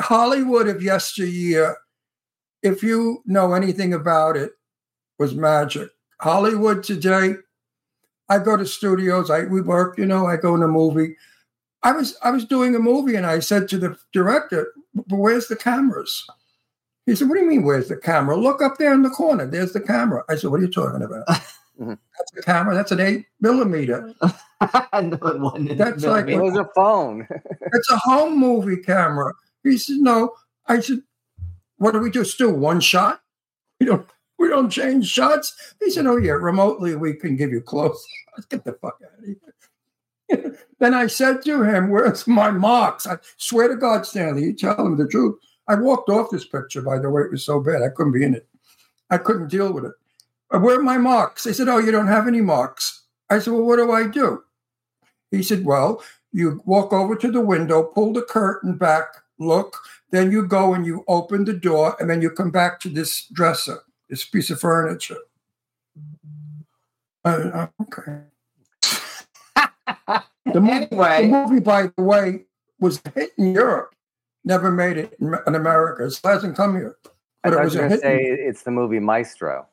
Hollywood of yesteryear, if you know anything about it, was magic. Hollywood today, I go to studios, I we work, you know, I go in a movie. I was I was doing a movie and I said to the director, "But where's the cameras? He said, What do you mean, where's the camera? Look up there in the corner. There's the camera. I said, What are you talking about? [LAUGHS] Mhm. That's a camera. That's an eight millimeter. [LAUGHS] no, it. That's No, like- It was a phone. It's a home movie camera. He said, No. I said, What do we do? One shot? We don't we don't change shots. He said, Oh yeah, remotely we can give you close. Let's get the fuck out of here. [LAUGHS] then I said to him, Where's my marks? I swear to God, Stanley, you tell him the truth. I walked off this picture, by the way. It was so bad. I couldn't be in it. I couldn't deal with it. "Uh, Where are my marks? They said, Oh, you don't have any marks. I said, Well, what do I do? He said, Well, you walk over to the window, pull the curtain back, look, then you go and you open the door, and then you come back to this dresser, this piece of furniture. Uh, uh, okay. [LAUGHS] The movie, Anyway. the movie, by the way, was a hit in Europe. Never made it in, in America. It hasn't come here. I But it thought was a going to say it's the movie Maestro.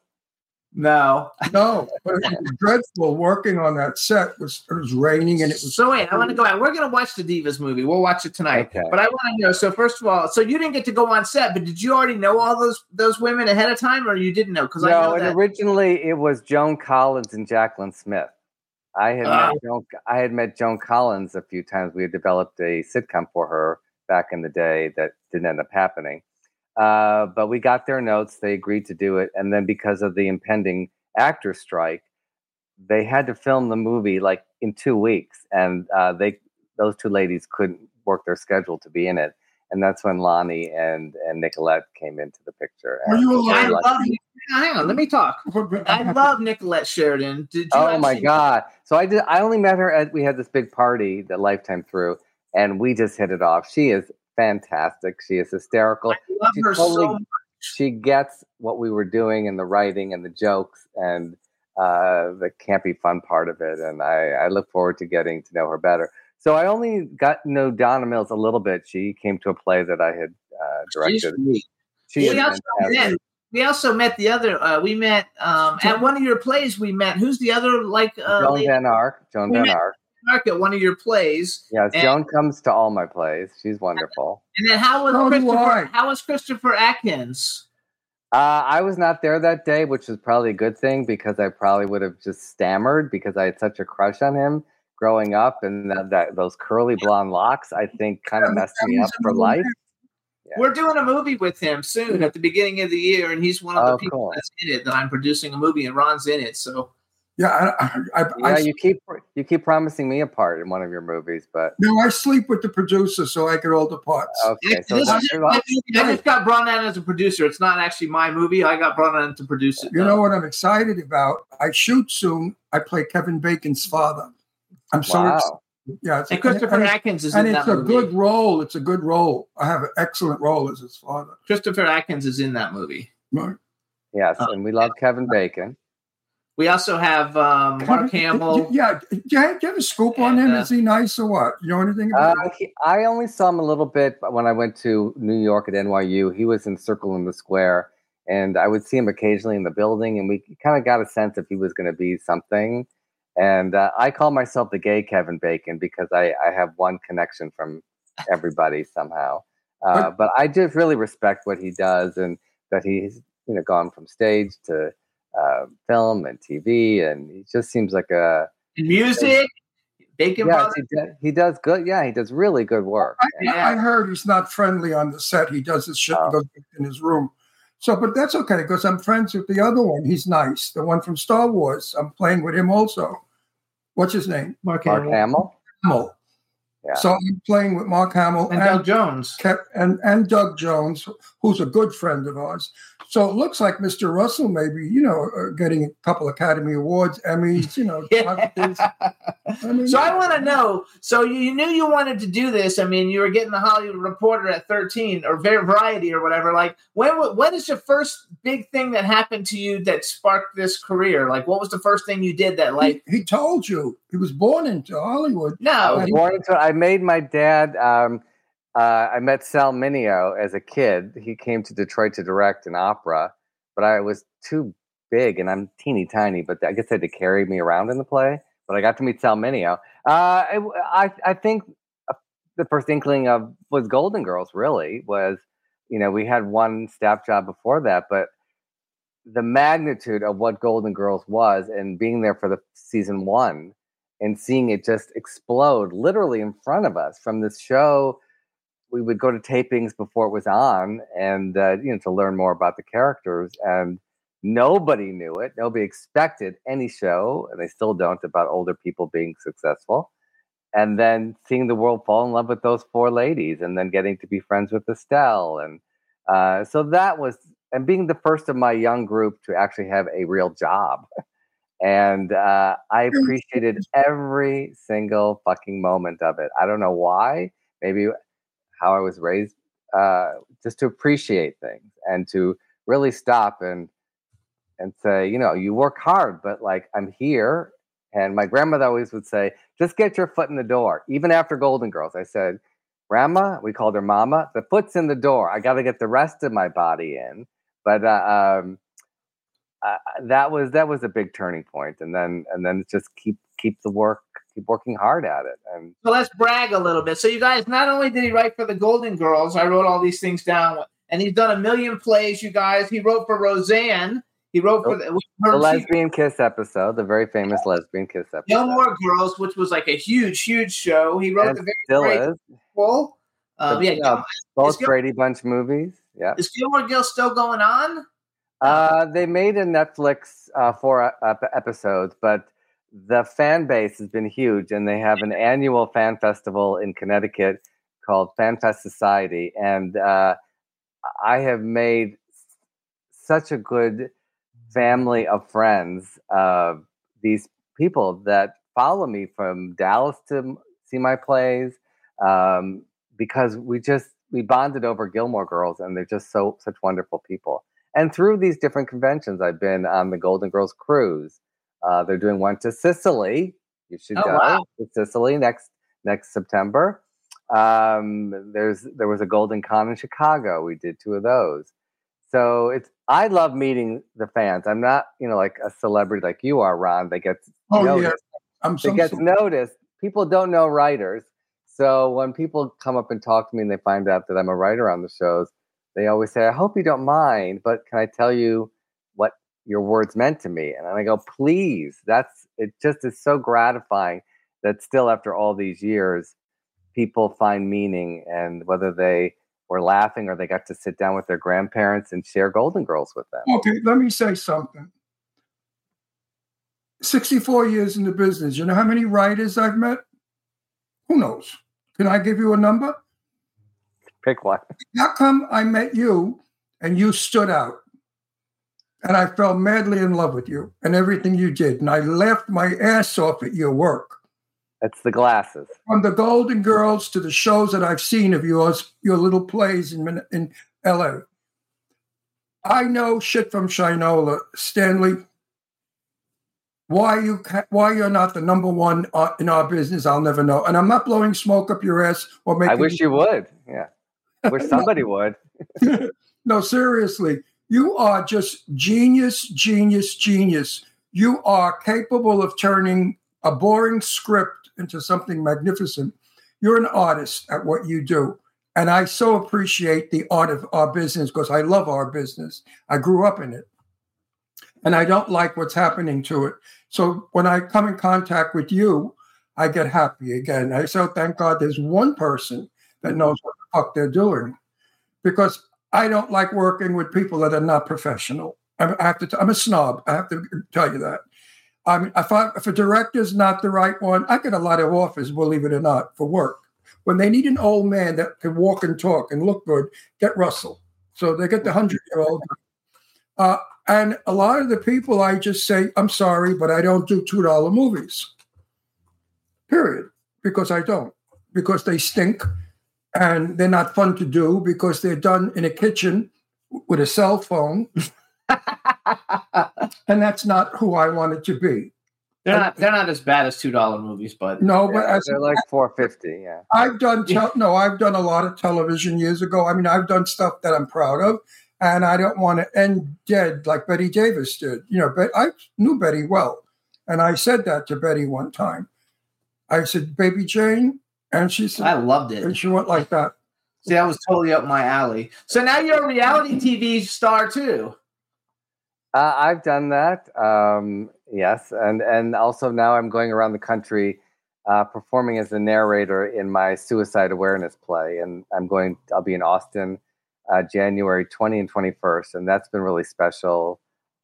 No. No, but it was dreadful working on that set. It was it was raining and it was So wait, I want to go out. We're gonna watch the Divas movie. We'll watch it tonight. Okay. But I want to know. So first of all, so you didn't get to go on set, but did you already know all those those women ahead of time, or you didn't know? Because I No, know and that. originally it was Joan Collins and Jaclyn Smith. I had Ah. met Joan, I had met Joan Collins a few times. We had developed a sitcom for her back in the day that didn't end up happening. Uh, but we got their notes. They agreed to do it, and then because of the impending actor strike, they had to film the movie like in two weeks, and uh, they those two ladies couldn't work their schedule to be in it. And that's when Loni and and Nicollette came into the picture. Were you alive? Hang on, let me talk. I love Nicollette Sheridan. Did you Oh my god! So I did. I only met her at we had this big party that Lifetime threw, and we just hit it off. She is fantastic. She is hysterical. I love She her totally- so. She gets what we were doing and the writing and the jokes and uh, the campy fun part of it. And I, I look forward to getting to know her better. So I only got to know Donna Mills a little bit. She came to a play that I had uh, directed. She we also met. We also met the other. Uh, we met um, at one of your plays. We met. Who's the other like uh, Joan lady Van Ark. Joan We Van Ark. Mark at one of your plays? Yes, And- Joan comes to all my plays. She's wonderful. And then how was So do Christopher? I. How was Christopher Atkins? Uh, I was not there that day, which is probably a good thing because I probably would have just stammered because I had such a crush on him growing up, and that, that those curly blonde locks I think kind of messed me up for life. Yeah. We're doing a movie with him soon at the beginning of the year, and he's one of the Oh, people cool. that's in it. That I'm producing a movie, and Ron's in it. So Yeah, I, I, I, Yeah, I, you keep you keep promising me a part in one of your movies, but no, I sleep with the producer so I get all the parts. okay. So this that's is your- my movie. I just got brought on as a producer. It's not actually my movie. I got brought on to produce it. You know what I'm excited about? I shoot soon. I play Kevin Bacon's father. I'm so wow. excited. Yeah, it's, And Christopher and, it's- Atkins is and in it's that a movie. good role. It's a good role. I have an excellent role as his father. Christopher Atkins is in that movie. Right. Yes, Uh, and we love Kevin Bacon. We also have um, Mark Hamill. Yeah, do you, have, do you have a scoop on him? Uh, Is he nice or what? You know anything Uh, about him? I only saw him a little bit when I went to New York at NYU. He was in Circle in the Square, and I would see him occasionally in the building, and we kind of got a sense if he was going to be something. And uh, I call myself the gay Kevin Bacon because I, I have one connection from everybody somehow. Uh, but I just really respect what he does, and that he's you know gone from stage to uh, film and TV, and he just seems like a Music, Bacon yes, Brothers. he, does, he does good. Yeah, he does really good work. I, Yeah. I heard he's not friendly on the set. He does his shit Oh. and goes in his room. So, but that's okay because I'm friends with the other one. He's nice. The one from Star Wars. I'm playing with him also. What's his name? Mark Mark Hamill. Hamill. Yeah. So I'm playing with Mark Hamill and and, Doug Jones. Kev- and and Doug Jones, who's a good friend of ours. So it looks like Mr. Russell maybe, you know, uh, getting a couple Academy Awards, Emmys, you know. Oscars. I mean, So I want to know. So you, you knew you wanted to do this. I mean, you were getting the Hollywood Reporter at thirteen or Variety or whatever. Like, when wa- what is the first big thing that happened to you that sparked this career? Like, what was the first thing you did that like? he, he told you he was born into Hollywood. No, was born into. I made my dad. Um, uh, I met Sal Mineo as a kid. He came to Detroit to direct an opera, but I was too big, and I'm teeny tiny. But I guess they had to carry me around in the play. But I got to meet Sal Mineo. Uh, I, I I think uh, the first inkling of was Golden Girls. Really was, you know, we had one staff job before that, but the magnitude of what Golden Girls was, and being there for the season one and seeing it just explode literally in front of us from this show we would go to tapings before it was on and uh, you know to learn more about the characters and nobody knew it nobody expected any show and they still don't about older people being successful and then seeing the world fall in love with those four ladies and then getting to be friends with estelle and uh, so that was and being the first of my young group to actually have a real job and uh, I appreciated every single fucking moment of it. I don't know why. Maybe how I was raised, uh, just to appreciate things and to really stop and and say, you know, you work hard, but like I'm here, And my grandmother always would say, just get your foot in the door. Even after Golden Girls, I said, Grandma, we called her Mama, the foot's in the door. I got to get the rest of my body in. But uh, um, uh, that was that was a big turning point. and then and then just keep keep the work, keep working hard at it. And So let's brag a little bit. So you guys, not only did he write for the Golden Girls, I wrote all these things down, and he's done a million plays. You guys, he wrote for Roseanne. He wrote for the, the her- lesbian kiss episode, the very famous lesbian kiss episode, Gilmore Girls, which was like a huge, huge show. He wrote and the very still is. sequel. Um, yeah, uh, Both Gil- Brady Bunch movies. Yeah. is Gilmore Girls still going on? Uh, they made a Netflix uh, four uh, episodes, but the fan base has been huge, and they have an annual fan festival in Connecticut called Fan Fest Society, and uh, I have made such a good family of friends. Uh, these people that follow me from Dallas to see my plays um, because we just we bonded over Gilmore Girls, and they're just so such wonderful people. And through these different conventions, I've been on the Golden Girls cruise. Uh, they're doing one to Sicily. You should Oh, go wow. to Sicily next next September. Um, there's there was a Golden Con in Chicago. We did two of those. So it's I love meeting the fans. I'm not you know like a celebrity like you are, Ron. That gets Oh noticed yeah, I'm it some gets noticed. People don't know writers. So when people come up and talk to me and they find out that I'm a writer on the shows, they always say, I hope you don't mind, but can I tell you your words meant to me? And I go, please. That's it just is so gratifying that still after all these years, people find meaning and whether they were laughing or they got to sit down with their grandparents and share Golden Girls with them. Okay, let me say something. 64 years in the business. You know how many writers I've met? Who knows? Can I give you a number? Pick one. How come I met you and you stood out? And I fell madly in love with you and everything you did. And I laughed my ass off at your work. That's the glasses. From the Golden Girls to the shows that I've seen of yours, your little plays in, in LA. I know shit from Shinola. Stanley, why you ca- why you're not the number one uh, in our business, I'll never know. And I'm not blowing smoke up your ass or making I wish you would. Yeah. I wish [LAUGHS] somebody would. [LAUGHS] no, seriously, you are just genius, genius, genius. You are capable of turning a boring script into something magnificent. You're an artist at what you do. And I so appreciate the art of our business because I love our business. I grew up in it. And I don't like what's happening to it. So when I come in contact with you, I get happy again. I say, oh, thank God there's one person that knows what the fuck they're doing. Because I don't like working with people that are not professional. I'm, have to. T- I'm a snob. I have to tell you that. I mean, if, I, if a director's not the right one, I get a lot of offers, believe it or not, for work. When they need an old man that can walk and talk and look good, get Russell. So they get the hundred year old. Uh, and a lot of the people, I just say, I'm sorry, but I don't do two dollar movies. Period. Because I don't. Because they stink and they're not fun to do because they're done in a kitchen with a cell phone. [LAUGHS] and that's not who I wanted to be. They're not they're not as bad as two dollar movies, but No, but Yeah, they're like 450. Yeah. I've done [LAUGHS] tel- no, I've done a lot of television years ago. I mean, I've done stuff that I'm proud of, and I don't want to end dead like Bette Davis did. You know, but I knew Betty well, and I said that to Betty one time. I said, "Baby Jane," and she said, I loved it. and she went like that. See, that was totally up my alley. So now you're a reality TV star too. Uh, I've done that. Um, yes, and and also now I'm going around the country uh, performing as a narrator in my suicide awareness play, and I'm going. I'll be in Austin, uh, January 20 and 21st, and that's been really special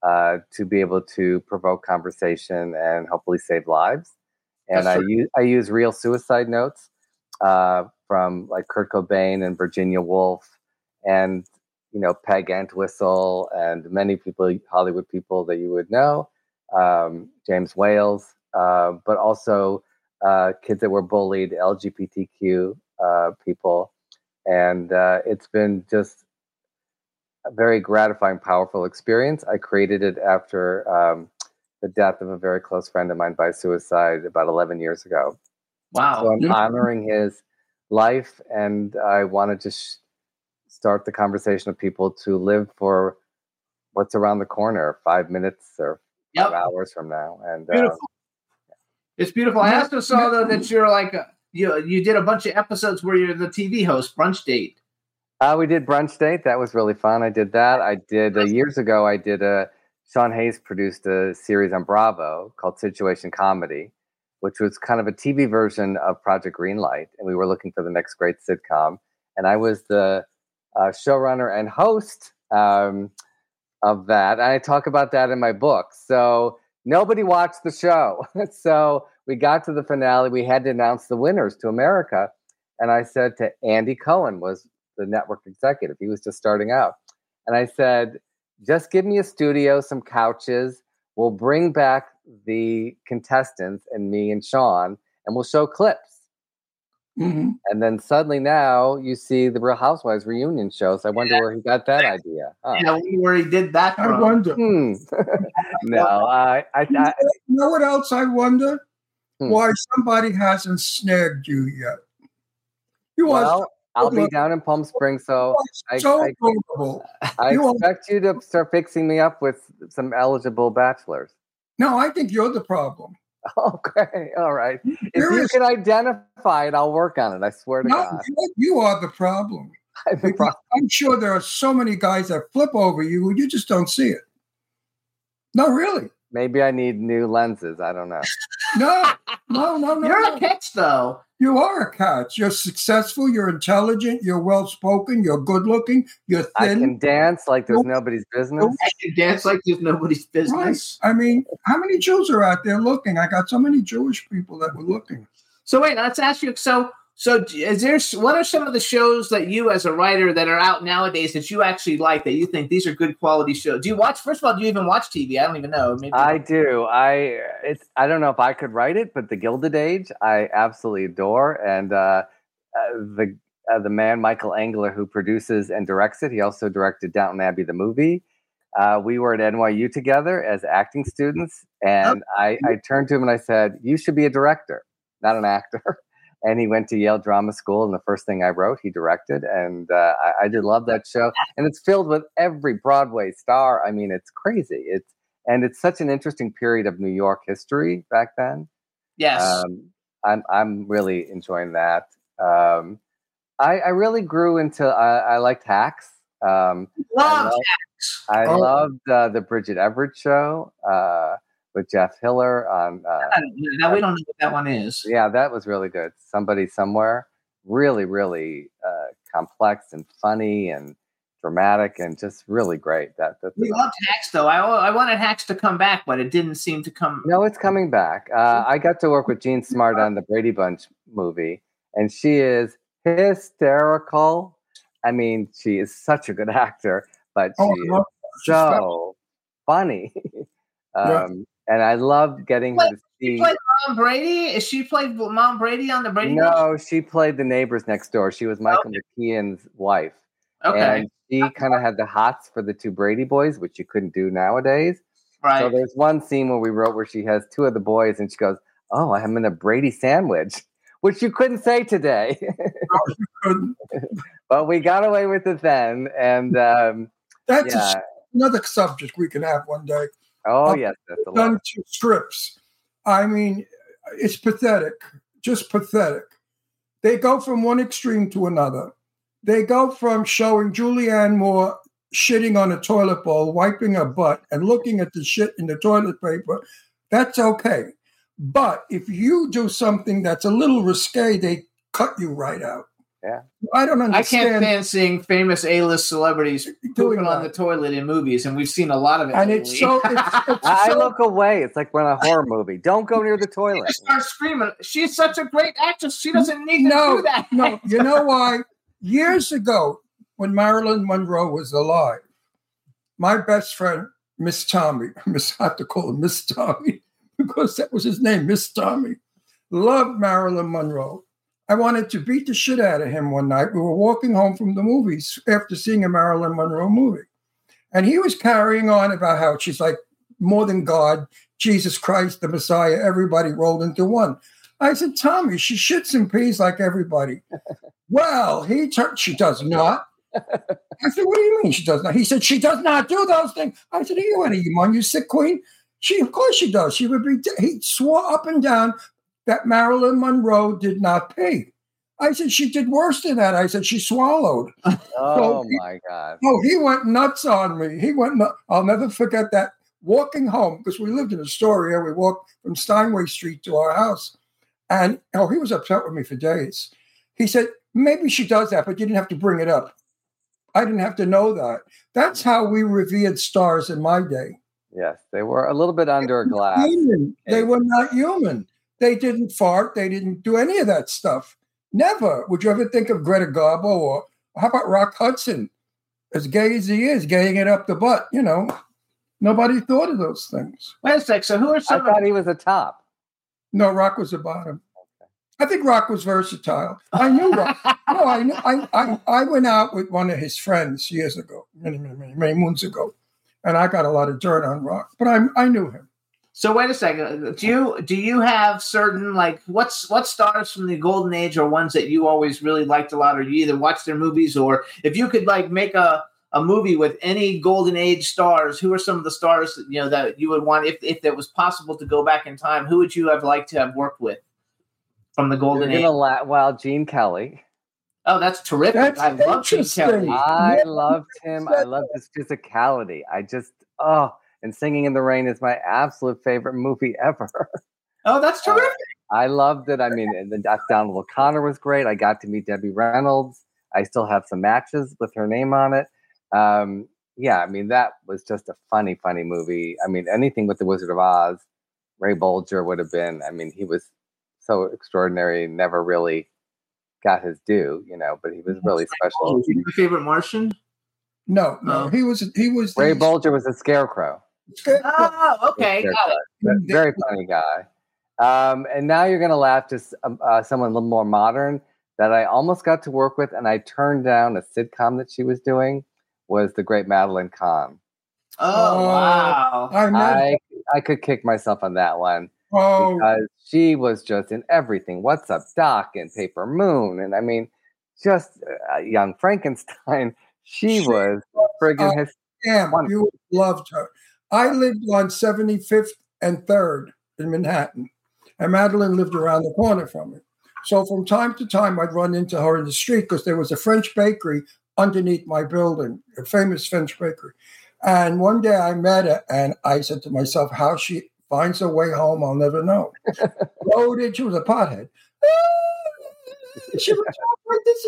uh, to be able to provoke conversation and hopefully save lives. And That's I true. use I use real suicide notes uh, from like Kurt Cobain and Virginia Woolf, and you know Peg Entwistle and many people, Hollywood people that you would know, um, James Wales, uh, but also uh, kids that were bullied, LGBTQ uh, people, and uh, it's been just a very gratifying, powerful experience. I created it after um, the death of a very close friend of mine by suicide about 11 years ago. Wow. So I'm honoring his life, and I want to just start the conversation of people to live for what's around the corner, five minutes or Yep. five hours from now. And uh, Beautiful. It's beautiful. I also saw though that you're like a, you you did a bunch of episodes where you're the TV host, Brunch Date. Uh, we did brunch date. That was really fun. I did that. I did uh, years ago. I did a Sean Hayes produced a series on Bravo called Situation Comedy, which was kind of a TV version of Project Greenlight, and we were looking for the next great sitcom. And I was the uh, showrunner and host um, of that. And I talk about that in my book. So nobody watched the show. [LAUGHS] so we got to the finale. We had to announce the winners to America. And I said to Andy Cohen was the network executive. He was just starting out. And I said, just give me a studio, some couches. We'll bring back the contestants and me and Sean, and we'll show clips. Mhm. And then suddenly now you see the Real Housewives reunion show. So I wonder where he got that idea. Huh. Yeah, I wonder where he did that I from. wonder. Hmm. [LAUGHS] no, I, I, I, You know what else I wonder? Hmm. Why somebody hasn't snagged you yet. You are I'll be down in Palm Springs, so I, so I, adorable. I expect you to start fixing me up with some eligible bachelors. No, I think you're the problem. Okay, all right. If There you is- can identify it, I'll work on it. I swear to No, God. you- you are the problem. [LAUGHS] I'm the pro- I'm sure there are so many guys that flip over you, you just don't see it. No, really. Maybe I need new lenses. I don't know. No, no, no, no. You're no. a catch though. You are a catch. You're successful. You're intelligent. You're well spoken. You're good looking. You're thin. I can dance like there's Nope. nobody's business. I can dance like there's nobody's Right. business. I mean, how many Jews are out there looking? I got so many Jewish people that were looking. So wait, let's ask you. So so is there what are some of the shows that you as a writer that are out nowadays that you actually like that you think these are good quality shows? Do you watch? First of all, do you even watch TV? I don't even know. Maybe I do. I it's. I don't know if I could write it, but the Gilded Age, I absolutely adore, and uh, uh, the uh, the man Michael Engler who produces and directs it. He also directed Downton Abbey the movie. Uh, we were at NYU together as acting students, and I, I turned to him and I said, "You should be a director, not an actor." [LAUGHS] And he went to Yale Drama School, and the first thing I wrote, he directed, and uh, I, I did love that show. And it's filled with every Broadway star. I mean, it's crazy. It's and it's such an interesting period of New York history back then. yes. Um, I'm I'm really enjoying that. Um, I, I really grew into. I, I liked Hacks. Um, I, Love love- I Oh. loved uh, the Bridget Everett show uh, with Jeff Hiller on. Uh, Now we don't know what that one is. yeah, that was really good. Somebody somewhere, really, really uh, complex and funny and dramatic and just really great. That that's We loved Hacks though. I I wanted Hacks to come back, but it didn't seem to come. No, it's coming back. Uh, I got to work with Jean Smart on the Brady Bunch movie, and she is hysterical. I mean, she is such a good actor, but Oh, she I love is She's so funny. [LAUGHS] um, And I love getting her to She see. played Mom Brady. Is she played Mom Brady on the Brady? Bunch? No, she played the neighbors next door. She was Michael McKean's wife. Okay. And she kind of had the hots for the two Brady boys, which you couldn't do nowadays. right. So there's one scene where we wrote where she has two of the boys and she goes, Oh, I'm in a Brady sandwich, [LAUGHS] which you couldn't say today. [LAUGHS] Couldn't- [LAUGHS] but we got away with it then. And um, That's a yeah. another subject we can have one day. Oh, yes, that's. Done to strips. I mean, it's pathetic. Just pathetic. They go from one extreme to another. They go from showing Julianne Moore shitting on a toilet bowl, wiping her butt, and looking at the shit in the toilet paper. That's okay. But if you do something that's a little risque, they cut you right out. Yeah. I don't understand. I can't stand seeing famous A-list celebrities Doing on the toilet in movies, and we've seen a lot of it. and it's so it's, [LAUGHS] it's I I so look away. It's like when a horror movie. Don't go near the [LAUGHS] I toilet. start screaming. She's such a great actress. She doesn't need to no, do that. no. You know [LAUGHS] why? Years ago, when Marilyn Monroe was alive, my best friend, Miss Tommy, Miss I have to call her Miss Tommy because that was his name, Miss Tommy, loved Marilyn Monroe. I wanted to beat the shit out of him one night. We were walking home from the movies after seeing a Marilyn Monroe movie. And he was carrying on about how she's like more than God, Jesus Christ, the Messiah, everybody rolled into one. I said, Tommy, she shits and pees like everybody. [LAUGHS] well, he turned, she does not. I said, what do you mean she does not? He said, she does not do those things. I said, are you out of your mind, you sick queen? She, of course she does. She would be, he swore up and down that Marilyn Monroe did not pee. I said, she did worse than that. I said, she swallowed. [LAUGHS] Oh he- my God. Oh, he went nuts on me. He went. Nu- I'll never forget that. Walking home because we lived in Astoria, we walked from Steinway Street to our house, and oh, he was upset with me for days. He said maybe she does that, but you didn't have to bring it up. I didn't have to know that. That's how we revered stars in my day. Yes, they were a little bit under a glass. Human. They were not human. They didn't fart. They didn't do any of that stuff. Never. Would you ever think of Greta Garbo or how about Rock Hudson? As gay as he is, gaying it up the butt, you know. Nobody thought of those things. Wait a sec. So who are I some? thought he was a top. No, Rock was the bottom. I think Rock was versatile. I knew Rock. [LAUGHS] no, I, knew, I, I, I went out with one of his friends years ago, many, many, many, many moons ago, and I got a lot of dirt on Rock, but I, I knew him. So wait a second. Do you do you have certain like what's what stars from the golden age are ones that you always really liked a lot, or you either watch their movies or if you could like make a a movie with any golden age stars, who are some of the stars that, you know that you would want if if it was possible to go back in time? Who would you have liked to have worked with from the golden age? gonna la- well, Gene Kelly. Oh, that's terrific! That's I love Gene. Kelly. I Never loved him. I said loved his physicality. I just oh, and Singing in the Rain is my absolute favorite movie [LAUGHS] ever. Oh, that's terrific. I loved it. I mean, and then Donald O'Connor was great. I got to meet Debbie Reynolds. I still have some matches with her name on it. Um, yeah, I mean, that was just a funny, funny movie. I mean, anything with the Wizard of Oz, Ray Bolger would have been. I mean, he was so extraordinary, never really got his due, you know, but he was really special. Your favorite Martian? No, no, Oh. he was he was Ray the- Bolger was a scarecrow. Oh, okay, got it. Very funny guy. Um, and now you're going to laugh to um, uh, someone a little more modern that I almost got to work with, and I turned down a sitcom that she was doing. Was the great Madeline Kahn? Oh, Oh, wow. I. I I could kick myself on that one oh, because she was just in everything. What's up, Doc? And Paper Moon, and I mean, just uh, young Frankenstein. She She was friggin' uh, his. damn, you loved her. I lived on 75th and 3rd in Manhattan, and Madeline lived around the corner from me. So from time to time, I'd run into her in the street because there was a French bakery underneath my building, a famous French bakery. And one day I met her, and I said to myself, how she finds her way home, I'll never know. [LAUGHS] Loaded, she was a pothead. she talk like this.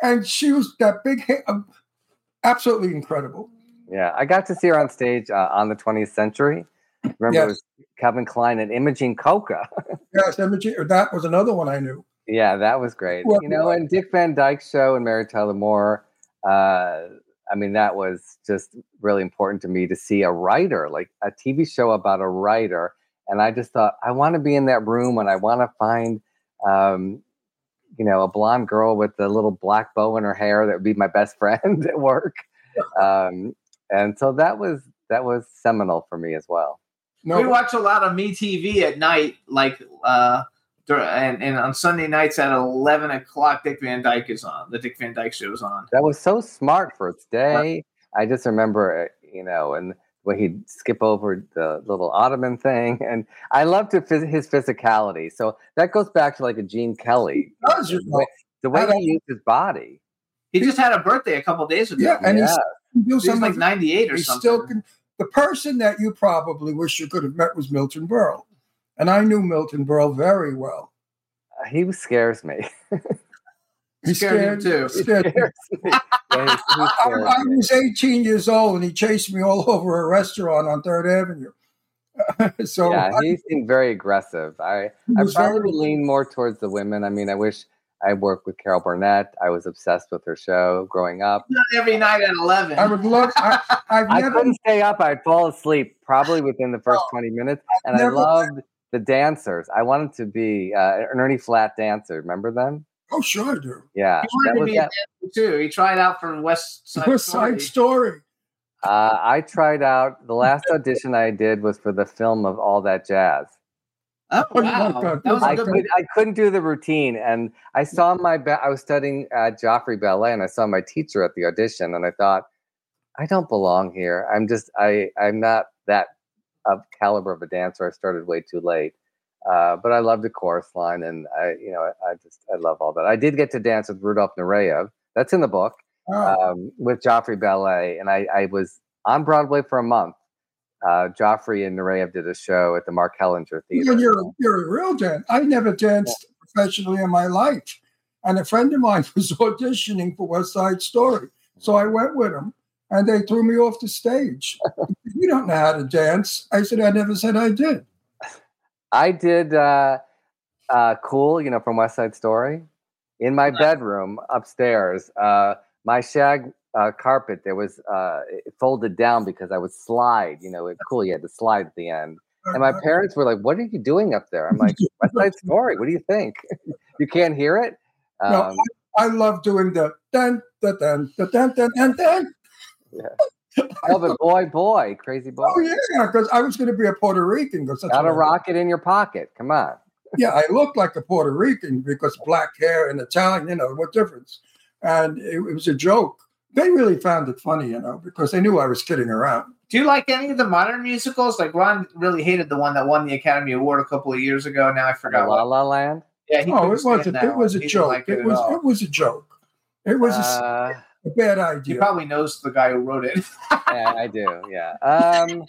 And she was that big, um, absolutely incredible. Yeah, I got to see her on stage uh, on the 20th Century. Remember, Yes. it was Kevin Kline and Imogene Coca. [LAUGHS] Yes, Imogene, that was another one I knew. Yeah, that was great. Well, you know, and Dick Van Dyke's show and Mary Tyler Moore. Uh, I mean, that was just really important to me to see a writer, like a TV show about a writer. And I just thought, I want to be in that room and I want to find, um, you know, a blonde girl with a little black bow in her hair that would be my best [LAUGHS] friend at work. Um, and so that was that was seminal for me as well. No, we watch a lot of Me TV at night, like uh, and, and on Sunday nights at eleven o'clock, Dick Van Dyke is on. The Dick Van Dyke Show is on. That was so smart for its day. I just remember, uh, you know, and when he'd skip over the little ottoman thing, [LAUGHS] and I loved his his physicality. So that goes back to like a Gene Kelly, does, the way, the way he used his body. He just had a birthday a couple days ago. Yeah, and Yeah. he's can he was like ninety eight or he something. still can. The person that you probably wish you could have met was Milton Berle, and I knew Milton Berle very well. Uh, He scares me. [LAUGHS] He Scared you too. scared me. Scares me. Yeah, [LAUGHS] he- he I, scares I me. was 18 years old, and he chased me all [LAUGHS] over a restaurant on Third Avenue. [LAUGHS] so yeah, I- he seemed very aggressive. I I probably very- would lean more towards the women. I mean, I wish I worked with Carol Burnett. I was obsessed with her show growing up. Not every night at eleven. I would love. I, I've I never. couldn't stay up. I'd fall asleep probably within the first 20 minutes. And I loved the dancers. I wanted to be uh, an Ernie Flatt dancer. Remember them? Oh, sure, I do. Yeah. he wanted That to was be a that. dancer too. He tried out for West Side West Story. Side Story. Uh, I tried out the last [LAUGHS] audition I did was for the film of All That Jazz. Oh Oh, wow, that was a I, good could, I couldn't do the routine, and I saw my ba- I was studying at Joffrey Ballet, and I saw my teacher at the audition, and I thought, I don't belong here. I'm just I I'm not that of caliber of a dancer. I started way too late, uh, but I love the chorus line, and I you know I, I just I love all that. I did get to dance with Rudolph Nureyev. That's in the book Oh, um, with Joffrey Ballet, and I, I was on Broadway for a month. Uh, Joffrey and Nureyev did a show at the Mark Hellinger Theater. you're, you're, you're a real dance. I never danced professionally in my life. And a friend of mine [LAUGHS] was auditioning for West Side Story. So I went with him and they threw me off the stage. [LAUGHS] you don't know how to dance. I said, I never said I did. I did uh, uh, Cool, you know, from West Side Story, in my bedroom upstairs. Uh, my shag uh, carpet there was uh, it folded down because I would slide. You know, it, Cool, you had to slide at the end. And my parents were like, "What are you doing up there?" I'm like, "West Side Story. What do you think? [LAUGHS] you can't hear it." No, Um, I love doing the dun, dun, dun, dun, dun, dun, dun, dun. [LAUGHS] oh, but boy, boy, crazy boy, Oh, yeah, because I was going to be a Puerto Rican. Because that's got a rocket in your pocket. Come on. [LAUGHS] yeah, I looked like a Puerto Rican because black hair and Italian, you know, what difference? And it, it was a joke. They really found it funny, you know, because they knew I was kidding around. Do you like any of the modern musicals? Like Ron really hated the one that won the Academy Award a couple of years ago. Now I forgot. La. La Land. Yeah, he Oh, it wasn't. that It was a joke. like it at was. all. It was a joke. It was a s- Uh, a, bad idea. He idea. probably knows the guy who wrote it. [LAUGHS] yeah, I do. Yeah. Um,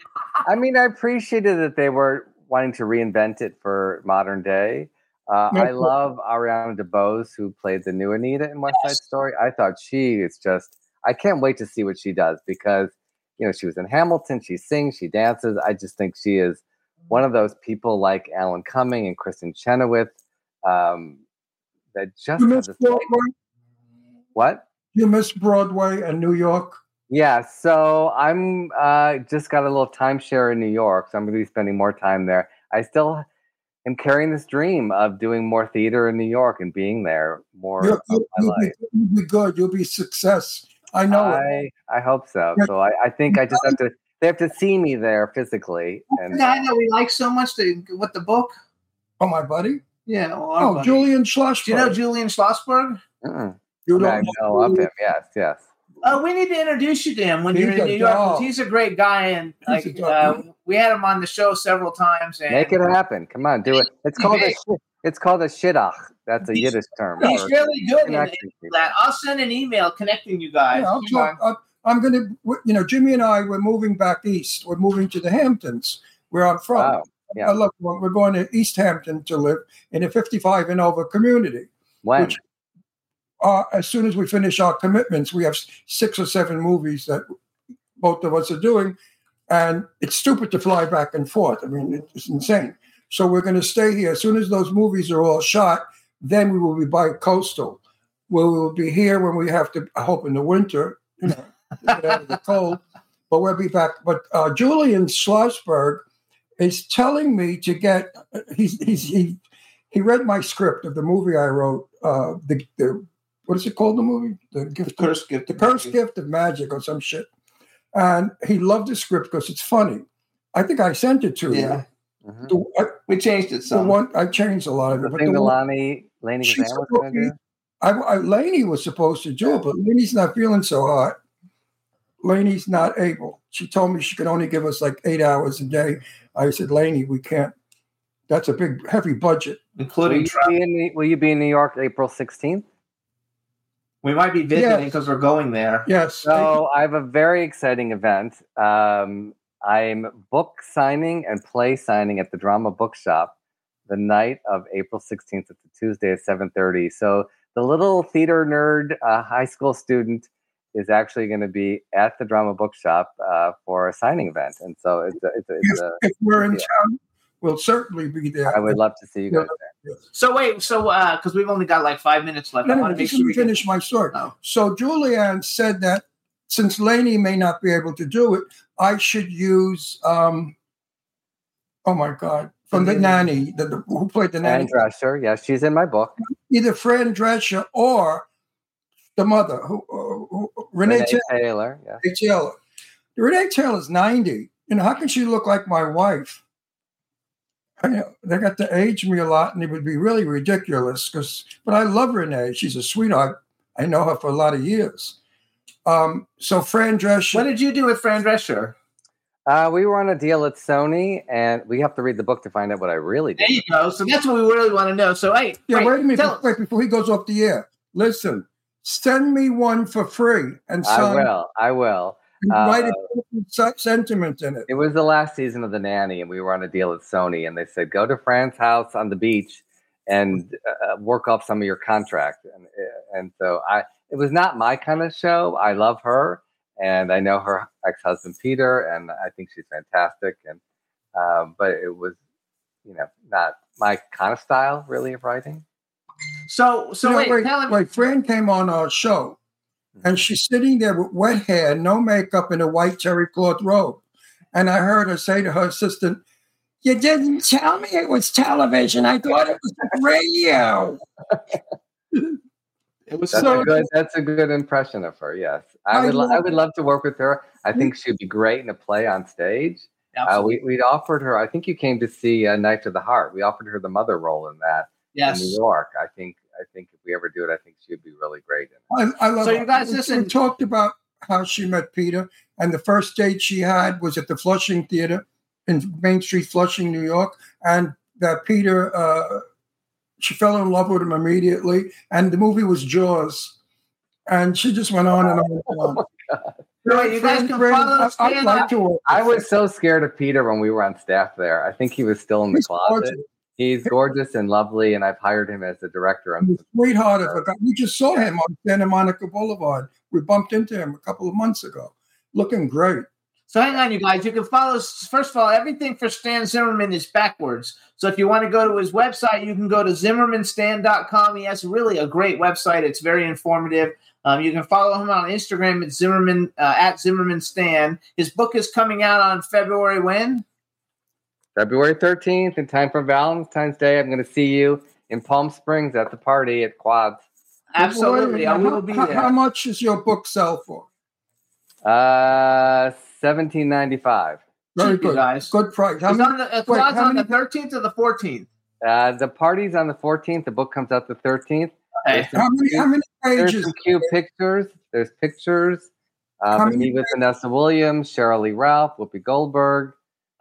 I mean, I appreciated that they were wanting to reinvent it for modern day. Uh, No, I but- love Ariana DeBose, who played the new Anita in West Side Story. I thought she is just. I can't wait to see what she does because you know she was in Hamilton. She sings, she dances. I just think she is one of those people like Alan Cumming and Kristin Chenoweth um, that just You miss this. What? You miss Broadway and New York. Yeah, so I'm uh, just got a little timeshare in New York, so I'm going to be spending more time there. I still am carrying this dream of doing more theater in New York and being there more You'll, of you'll, my you'll be, you'll be good. You'll be success. I know it. I I hope so. So I, I think I just have to. They have to see me there physically, the and guy that we like so much to, with the book. Oh, my buddy. Yeah. well, Oh, buddy. Julian Schlossberg. Do you know Julian Schlossberg? mm, You I don't know of him. Yes, yes. Uh, we need to introduce you to him when you're He's in a New York. 'cause dog. He's a great guy, and like uh, we had him on the show several times. And Make it happen. Come on, do it. It's called a shit. It's called a shidduch. That's a He's- Yiddish term. He's really good in, in that. I'll send an email connecting you guys. Yeah, I'll You know, talk, uh, I'm going to, you know, Jimmy and I, we're moving back east. We're moving to the Hamptons, where I'm from. Wow. Yeah. I look, we're going to East Hampton to live in a 55 and over community. When? which- Uh, as soon as we finish our commitments, we have six or seven movies that both of us are doing, and it's stupid to fly back and forth. I mean, it's insane. So we're going to stay here. As soon as those movies are all shot, then we will be by coastal. We will be here when we have to. I hope in the winter, you know, [LAUGHS] get out of the cold. But we'll be back. But uh, Julian Schlossberg is telling me to get. He's he's he he read my script of the movie I wrote. Uh, the the what is it called? The movie, the gift, The Cursed Gift the curse gift of magic, or some shit. And he loved the script because it's funny. I think I sent it to Yeah. you. Mhm. The, I, we changed it the some. one I changed a lot of The it, but thing the that one, Loni, Laney was going to do? I, I, Laney was supposed to do it, but Laney's not feeling so hot. Laney's not able. She told me she could only give us like eight hours a day. I said, Laney, we can't. That's a big, heavy budget. Will including you, be in, will you be in New York April 16th? We might be visiting Yes. because we're going there. Yes. So I have a very exciting event. Um, I'm book signing and play signing at the Drama Bookshop the night of April 16th. It's a Tuesday at 7:30. So the little theater nerd uh, high school student is actually going to be at the Drama Bookshop uh, for a signing event, and so it's a, it's a, it's a, if we're in Yeah. town, we'll certainly be there. I would love to see you guys there. So wait, so uh, because we've only got like five minutes left, No, I no, want to make sure we get- finish my story. Oh. So Julian said that since Laney may not be able to do it, I should use. um Oh my God! From the nanny, the, the, who played the nanny, Anne Drescher, yes, she's in my book. either Fran Drescher or the mother, who, who, who Renee, Renee Taylor. Taylor, yeah. Taylor. Renee Taylor's 90. You know, how can she look like my wife? I know they got to age me a lot, and it would be really ridiculous. Because, but I love Renee. She's a sweetheart. I know her for a lot of years. Um, so Fran Drescher. What did you do with Fran Drescher? Uh, we were on a deal at Sony, and we have to read the book to find out what I really did. There you go. So that's what we really want to know. So hey, Yeah, Frank, wait a minute. tell Before, wait, before he goes off the air, listen. Send me one for free and I will. I will. And Uh, write a sentiment in it. It was the last season of The Nanny, and we were on a deal at Sony, and they said go to Fran's house on the beach and uh, work off some of your contract. And uh, and so I, it was not my kind of show. I love her, and I know her ex-husband Peter, and I think she's fantastic. And um, but it was, you know, not my kind of style really of writing. So so You know, wait, wait, tell wait, Fran came on our show, and she's sitting there with wet hair, no makeup, in a white terry cloth robe. And I heard her say to her assistant, "You didn't tell me it was television. I thought it was radio." It was That's So- a good. That's a good impression of her. Yes, I I would. lo- I love would love to work with her. I think she'd be great in a play on stage. Uh, Absolutely. we, we'd offered her. I think you came to see uh, Knife to the Heart. We offered her the mother role in that yes. in New York. I think. I think if we ever do it, I think she'd be really great in it. I, I love. So her. you guys We- we listen- talked about how she met Peter, and the first date she had was at the Flushing Theater in Main Street, Flushing, New York, and that Peter. Uh, she fell in love with him immediately, and the movie was Jaws, and she just went on and on and on. [LAUGHS] Right, you guys can follow I, I'd like on- to work I was so scared of Peter when we were on staff there. I think he was still in the He's closet. gorgeous. He's gorgeous and lovely, and I've hired him as the director. He's on a sweetheart of a guy. We just saw him on Santa Monica Boulevard. We bumped into him a couple of months ago, looking great. So hang on, you guys. You can follow. First of all, everything for Stan Zimmerman is backwards. So if you want to go to his website, you can go to zimmermanstan.com. He has really a great website. It's very informative. Um, you can follow him on Instagram at Zimmerman uh, at Zimmerman Stan. His book is coming out on February when? February 13th, in time for Valentine's Day. I'm going to see you in Palm Springs at the party at Quadz. Absolutely, I will be how, there. How much does your book sell for? Uh, 1795. Very Cheap, you good. guys. Good price. How It's many, on the, wait, how on the many- 13th or the 14th. Uh, the party's on the 14th. The book comes out the 13th. Okay. There's some how many, cute- how many There's pages? some cute pictures. There's pictures. How Uh, me with Vanessa Williams, Sheryl Lee Ralph, Whoopi Goldberg,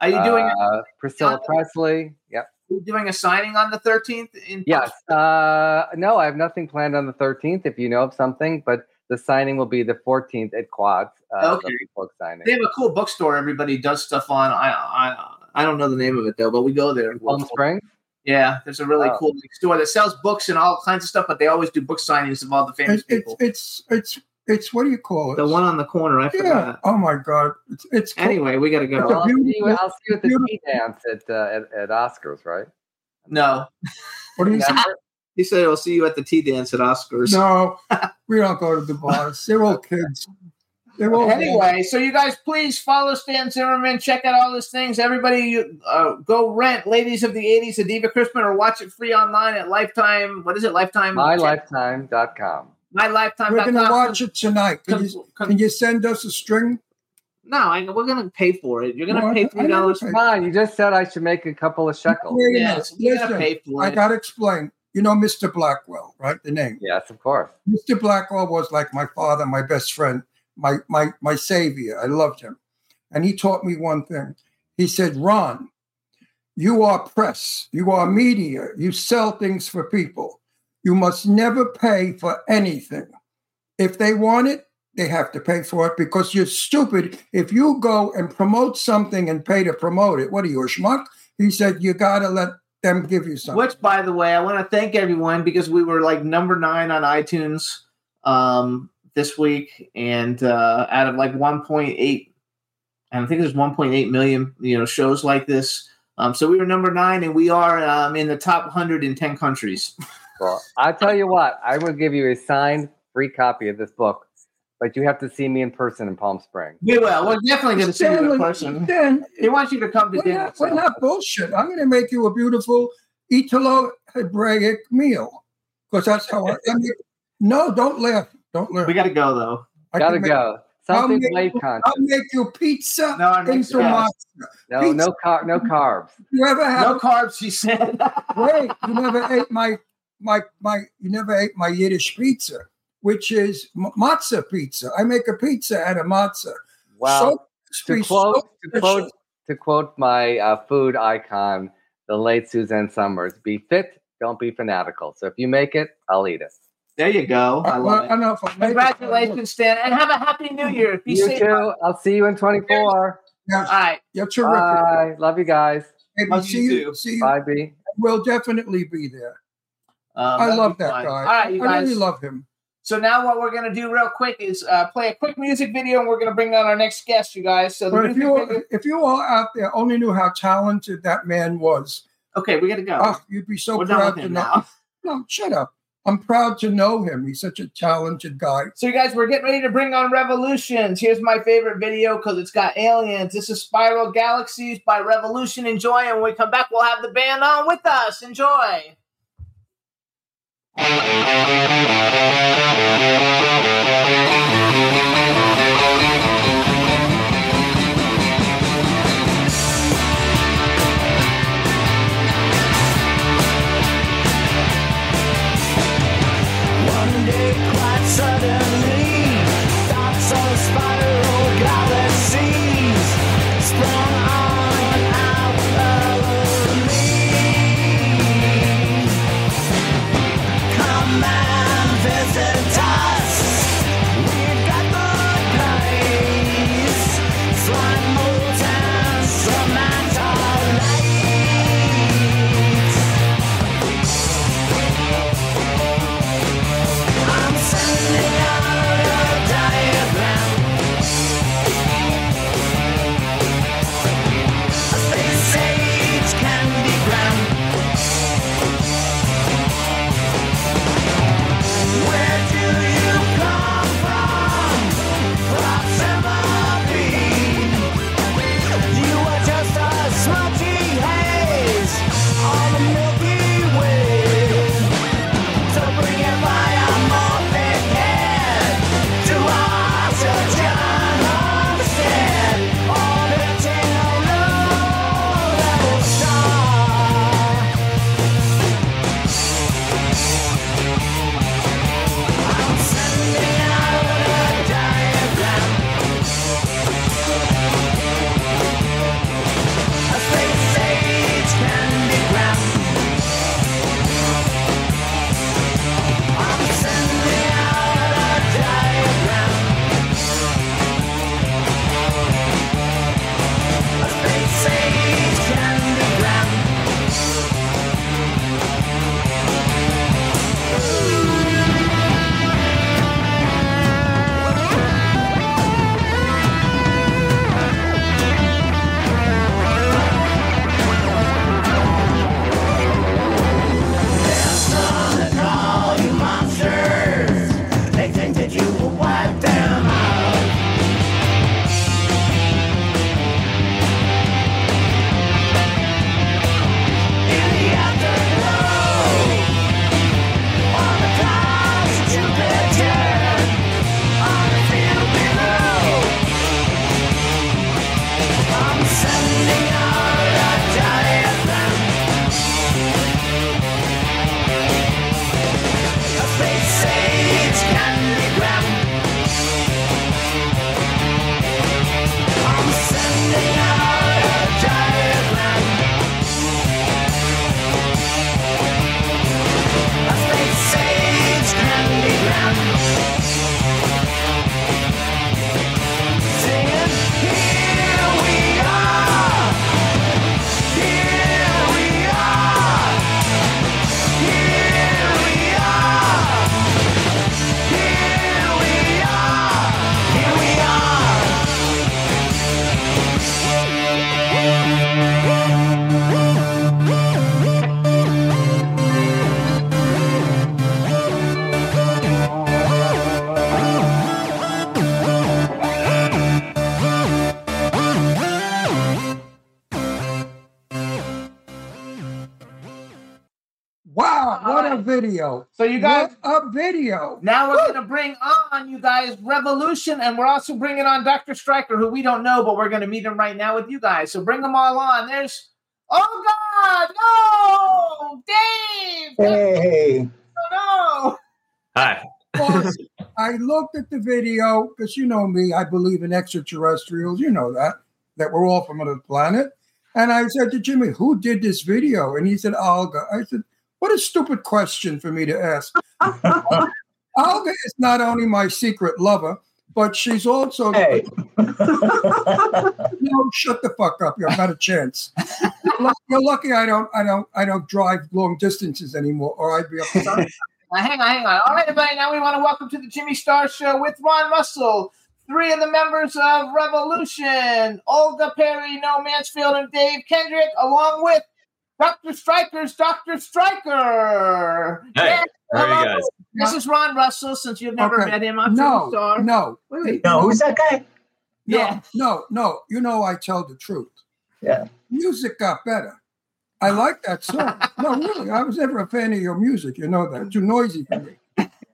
Are you doing uh, Priscilla on- Presley. Yep. are you doing a signing on the 13th? In Yes. Uh, no, I have nothing planned on the 13th. If you know of something, but the signing will be the 14th at Quadz. Uh, Okay. The book signing. They have a cool bookstore. Everybody does stuff on. I I I don't know the name of it though, but we go there. Palm Springs. Yeah, there's a really Oh. cool store that sells books and all kinds of stuff, but they always do book signings of all the famous It's, it's people. it's it's it's what do you call it? the one on the corner, I yeah. forgot. Oh my God. It's it's cool. Anyway, we got to go. Well, I'll, see you, I'll see you at the beautiful- tea dance at, uh, at at Oscars, right? No, What do you say? [LAUGHS] He said he'll see you at the tea dance at Oscars. No, [LAUGHS] we don't go to the bars. They're all kids. They're all Anyway, so you guys please follow Stan Zimmerman. Check out all his things. Everybody, uh, go rent "Ladies of the '80s" a Divas Christmas or watch it free online at Lifetime. What is it? Lifetime. MyLifetime.com. My Lifetime. We're gonna watch it tonight. Can you, Con- can you send us a string? No, I, we're gonna pay for it. You're gonna No, pay I three dollars. never Come on, you just said I should make a couple of shekels. Wait a Yes, minute. you're gonna Listen, pay for I got to explain. You know Mr. Blackwell, right? The name. Yes, of course. Mr. Blackwell was like my father, my best friend, my my my savior. I loved him. And he taught me one thing. He said, Ron, you are press, you are media, you sell things for people. You must never pay for anything. If they want it, they have to pay for it because you're stupid. If you go and promote something and pay to promote it, what are you, a schmuck? He said, you got to let them give you something. Which, by the way, I want to thank everyone because we were like number nine on iTunes um, this week, and uh, out of like 1.8, and I think there's 1.8 million, you know, shows like this. Um, so we were number nine, and we are um, in the top 110 countries. [LAUGHS] Well, I'll tell you what, I will give you a signed free copy of this book, but you have to see me in person in Palm Springs. We will. We're definitely going to see you in person. Dan, He wants you to come to We're dinner. not, we're not bullshit. I'm going to make you a beautiful Italo Hebraic meal because that's how I, I mean, No, don't laugh. Don't laugh. We got to go though. I Gotta can make- go. I'll make, weight you. I'll make you pizza No, our next into No, pizza. no, car- no carbs. You ever have? No carbs, she said. Wait, you never ate my my my. You never ate my Yiddish pizza, which is m- matzah pizza. I make a pizza out of matzah. Wow. So to quote, so to quote, to quote my uh, food icon, the late Suzanne Somers: "Be fit, don't be fanatical." So if you make it, I'll eat it. There you go. I Uh, love well, I it. don't know if it. Congratulations, Stan, and have a happy New Year. Be you safe. too. I'll see you in 24. Yes, All right. you're terrific. Bye. Love you guys. Maybe Love see you you. See you. Bye, B. We'll definitely be there. Um, I love that fun. guy. All right, you I guys. really love him. So now what we're gonna do real quick is uh, play a quick music video, and we're gonna bring on our next guest, you guys. So But if you video. if you all out there only knew how talented that man was, Okay, we gotta go. oh, you'd be so we're proud to know. now. [LAUGHS] No, shut up. I'm proud to know him. He's such a talented guy. So you guys, we're getting ready to bring on Revolutions. Here's my favorite video because it's got aliens. This is Spiral Galaxies by Revolushn. Enjoy, and when we come back, we'll have the band on with us. Enjoy. One [LAUGHS] video. So you guys, What a video. now we're gonna bring on you guys Revolushn, and we're also bringing on Dr. Striker, who we don't know, but we're gonna meet him right now with you guys. So bring them all on. There's oh God, no, Dave, Hey, no. Hi. [LAUGHS] I looked at the video because you know me, I believe in extraterrestrials. You know that that we're all from another planet. And I said to Jimmy, "Who did this video?" And he said, "Olga." I said, "What a stupid question for me to ask." [LAUGHS] Olga is not only my secret lover, but she's also. hey. [LAUGHS] No, shut the fuck up. You're not a chance. You're lucky- I don't. I don't. I don't drive long distances anymore, or I'd be up. Now, hang on, hang on. All right, everybody. Now we want to welcome to the Jimmy Star Show with Ron Russell, three of the members of Revolushn, Olga Perry, No Mansfield, and Dave Kendrick, along with Dr. Striker's Dr. Striker. Hey, Yeah, How are hello. you guys? This is Ron Russell. Since you've never Okay. met him, I'm No, Star. no, Wait, wait. No, who's that guy? no, Yeah. no, no. You know I tell the truth. Yeah. Music got better. I like that song. [LAUGHS] No, really, I was never a fan of your music. You know that too noisy for me.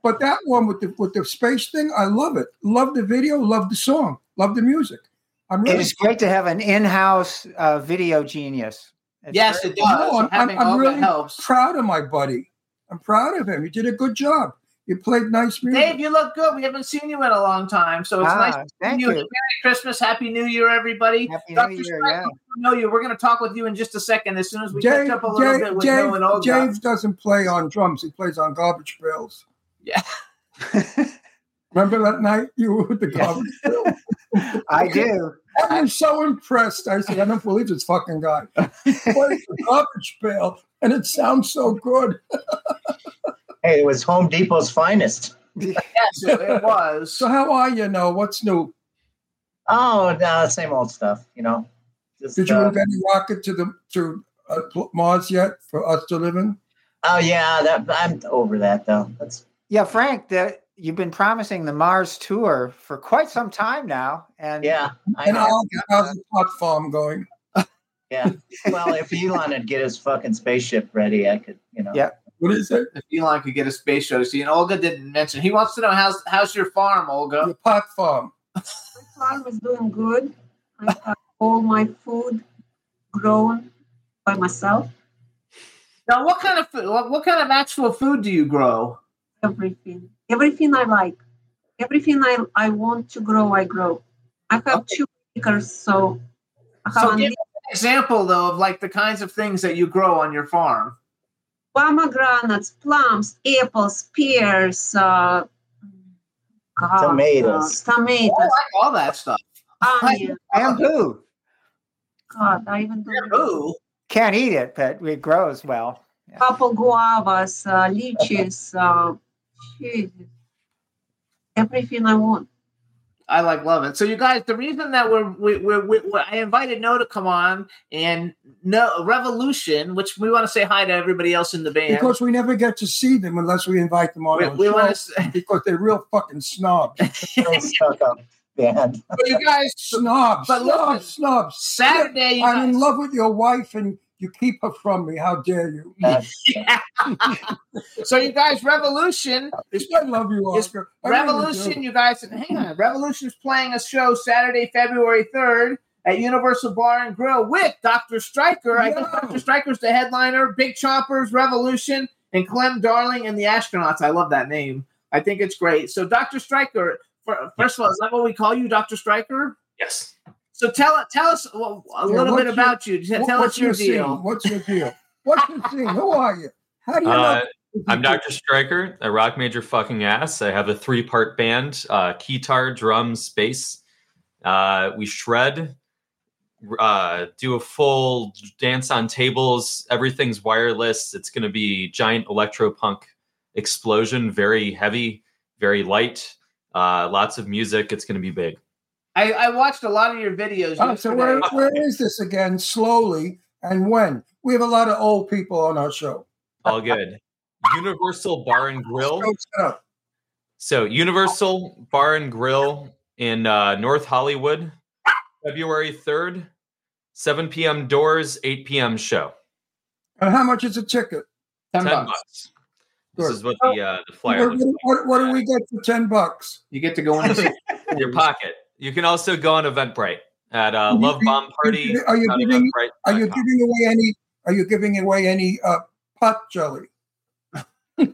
But that one with the with the space thing, I love it. Love the video. Love the song. Love the music. I'm really. is great to have an in-house uh, video genius. It's Yes, very- it does. No, I'm, I'm, I'm really helps. proud of my buddy. I'm proud of him. He did a good job. You played nice music. Dave, you look good. We haven't seen you in a long time, so it's Ah, nice to see you. you. Merry Christmas, Happy New Year, everybody. Happy Dr. New Year, Striker, yeah. we know you. We're going to talk with you in just a second. As soon as we Dave, catch up a little bit Dave, with Dave, Noah and Olga. Dave doesn't play on drums. He plays on garbage bills. Yeah. [LAUGHS] Remember that night you were with the garbage pail? [LAUGHS] I do. I was so impressed. I said, I don't believe this fucking guy. He plays the garbage pail, and it sounds so good. Hey, it was Home Depot's finest. Yes, it, it was. So how are you now? What's new? Oh, no, same old stuff, you know. Just, Did you uh, invent a rocket to the to uh, Mars yet for us to live in? oh yeah, that I'm over that though. That's Yeah, Frank, the, you've been promising the Mars tour for quite some time now, and yeah, I And know. how, how's the pot farm going? Yeah. Well, if Elon would get his fucking spaceship ready, I could, you know. Yeah. What is it? If Elon could get a space show to see, and Olga didn't mention. He wants to know how's how's your farm, Olga? The pot farm. My farm is doing good. I have all my food grown by myself. Now, what kind of food, what, what kind of actual food do you grow? Everything, everything I like, everything I, I want to grow, I grow. I have two acres, so I have So give us an example though of like the kinds of things that you grow on your farm. pomegranates, plums, apples, pears, uh, God, Tomatoes. uh, tomatoes, I like all that stuff. [LAUGHS] onion. bamboo. God, I even don't Can't eat it, but it grows well. couple guavas, uh, lychees, uh, Jesus. everything I want. I like love it. So you guys, the reason that we're we, we're, we we I invited No to come on and No Revolushn, which we want to say hi to everybody else in the band. Because we never get to see them unless we invite them on we, our we show. want to. because they're real fucking snobs. Real stuck band. So you guys, snobs, But snobs, snobs. Saturday, you I'm in love with your wife and you keep her from me. How dare you? [LAUGHS] Yeah. so you guys, Revolushn is I love you, is Oscar. I Revolushn, do. you guys, hang on. Revolushn is playing a show Saturday, February 3rd at Universal Bar and Grill with Dr. Striker. I guess Yeah. Dr. Striker's the headliner, Big Chompers, Revolushn, and Clem Darling and the Astronauts. I love that name. I think it's great. So, Dr. Striker, first of all, is that what we call you, Dr. Striker? Yes. So tell tell us a little what's bit your- about you. Tell What- us what's your scene? deal. What's your deal? What's your scene? Who are you? How do you Uh, know? I'm Dr. Striker. I rock major fucking ass. I have a three part band uh, guitar, drums, bass. Uh, we shred, uh, do a full dance on tables. Everything's wireless. It's going to be giant electro punk explosion, very heavy, very light. Uh, lots of music. It's going to be big. I, I watched a lot of your videos. Oh, so where, where is this again? Slowly and when? We have a lot of old people on our show. All good. Universal Bar and Grill. Go set up. So Universal Bar and Grill in uh, North Hollywood, February third, seven p.m. doors, eight p.m. show. And how much is a ticket? Ten bucks. bucks. This is what the uh, the flyer looks what, what do we get for ten bucks? You get to go in. [LAUGHS] in your pocket. You can also go on Eventbrite at uh, Love Bomb Party. Are you giving? Are you giving away any? Are you giving away any uh, pot jelly? He,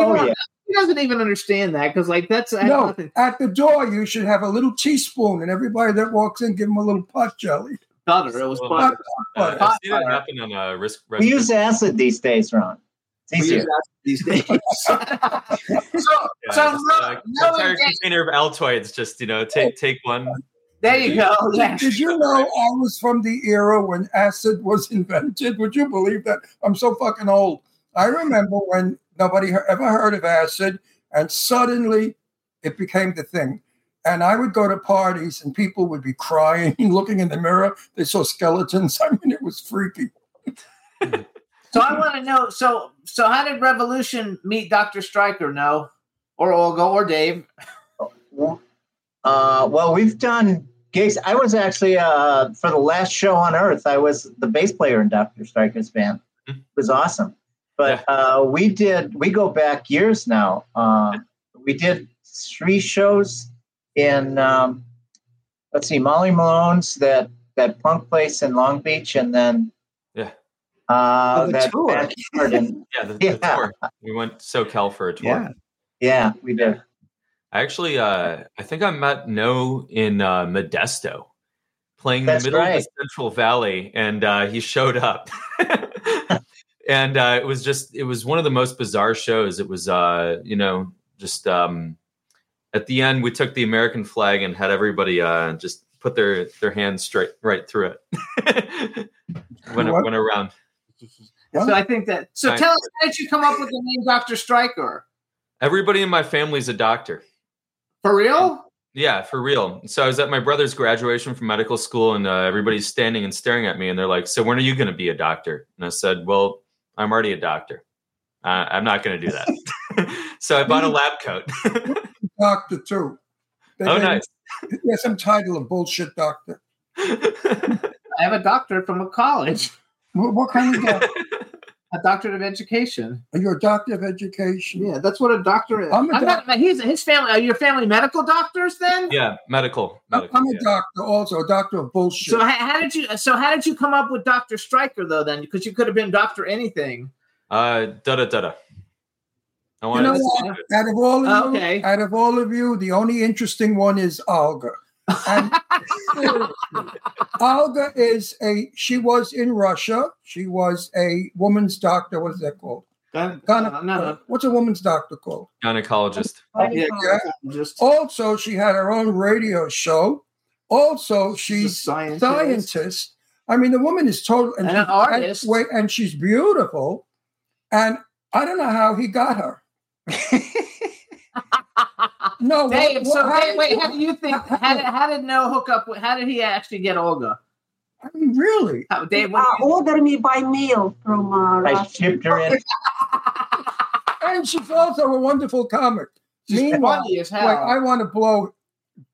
Oh, yeah. he doesn't even understand that because, like, that's No, at the door you should have a little teaspoon, and everybody that walks in give them a little pot jelly. Butter. It was Well, butter. Uh, Pot I've seen it happen on a risk. We use acid these days, Ron. It's easier. these days. [LAUGHS] [LAUGHS] so, Yeah, so just, uh, no, no entire intent- container of Altoids. Just you know, take take one. there you go. Yeah. Did you know [LAUGHS] I was from the era when acid was invented? Would you believe that? I'm so fucking old. I remember when nobody ever heard of acid, and suddenly it became the thing. And I would go to parties, and people would be crying, looking in the mirror. They saw skeletons. I mean, it was freaky. So I want to know. So so how did Revolushn meet Doctor Striker? No, or Olga or Dave? Uh, well, we've done gigs. I was actually uh, for the last show on Earth. I was the bass player in Doctor Striker's band. It was awesome. But uh, we did. We go back years now. Uh, we did three shows in. Um, let's see, Molly Malone's that that punk place in Long Beach, and then Yeah. Uh, Oh, the that tour. backyard in [LAUGHS] Yeah, the, the tour. We went SoCal for a tour. Yeah. yeah, we did. I actually, uh, I think I met No in uh, Modesto, playing in That's the middle of the Central Valley, and uh, he showed up. [LAUGHS] and uh, it was just, it was one of the most bizarre shows. It was, uh, you know, just um, at the end, we took the American flag and had everybody uh, just put their their hands straight right through it. [LAUGHS] when it What? went around. So I think that. So Nice. tell us, how did you come up with the name Doctor Striker? Everybody in my family's a doctor. For real? Yeah, for real. So I was at my brother's graduation from medical school, and uh, everybody's standing and staring at me, and they're like, "So when are you going to be a doctor?" And I said, "Well, I'm already a doctor. Uh, I'm not going to do that." [LAUGHS] [LAUGHS] so I bought a lab coat. [LAUGHS] Doctor too. They oh, gave- nice. Yeah, some title of bullshit doctor. I have a doctorate from a college, What, what kind of doctor? [LAUGHS] a doctorate of education. Are you a doctor of education? Yeah, that's what a doctor is. I'm I'm, a doc- not. He's his family. Are your family medical doctors then? yeah, medical. medical I'm a yeah. doctor also, a doctor of bullshit. So how, how did you? So how did you come up with Doctor Striker though? Then because you could have been Doctor anything. Uh, da da da da. I you know to what? Out of all of you, Okay. out of all of you, the only interesting one is Olga. And Olga is a. She was in Russia. She was a woman's doctor. What is that called? Gun- Gyne- no, no, no. What's a woman's doctor called? gynecologist. Yeah, Yeah. just Also, she had her own radio show. Also, she's scientist. scientist. I mean, the woman is total And an artist. And, wait, and she's beautiful. And I don't know how he got her. [LAUGHS] no, Dave, what- so how Dave, did- wait, how do you think? How did, how did Noah hook up? with How did he actually get Olga? I mean, really? How, Dave, uh, what do you- order me by mail from uh, I Russia. shipped her in. And she's also a wonderful comic. She's Meanwhile, funny as hell. like, I want to blow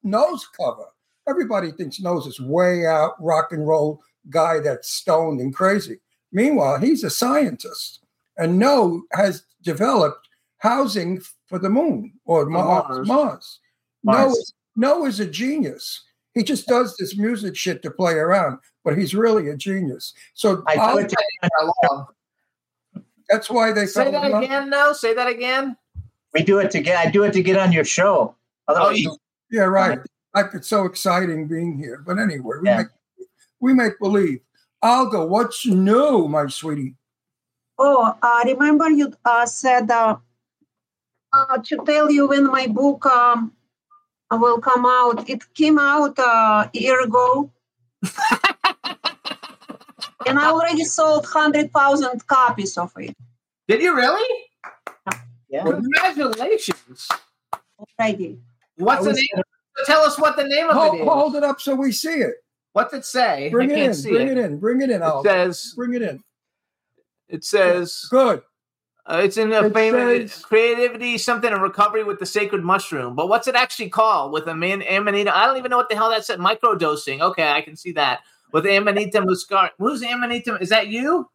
nose cover. Everybody thinks Nose is way out rock and roll guy that's stoned and crazy. Meanwhile, he's a scientist, and No has developed housing for the moon or Mars. Mars. Mars. No, Mars. is, no is a genius. He just does this music shit to play around, but he's really a genius. So I I'll- do it to, Along. that's why they Say that in love- again. No, say that again. we do it to get. I do it to get on your show. Otherwise, Oh, Yeah, right. Like it's so exciting being here. But anyway, we Yeah. make we make believe. Olga, what's new, my sweetie? Oh, uh, remember you uh, said uh, uh, to tell you when my book um, will come out. It came out uh, a year ago. [LAUGHS] and I already sold 100,000 copies of it Did you really? yeah. Congratulations. already. What's the I was- name? Tell us what the name of Hold, it is. hold it up so we see it. What's it say? Bring I it can't in. see Bring it. it in. Bring it in, It Olga. says. Bring it in. It says. Good. Uh, it's in a It famous says- creativity, something in recovery with the sacred mushroom. But what's it actually called? With a man, Amanita. I don't even know what the hell that said. Microdosing. Okay, I can see that. With Amanita muscar. Who's Amanita? Is that you?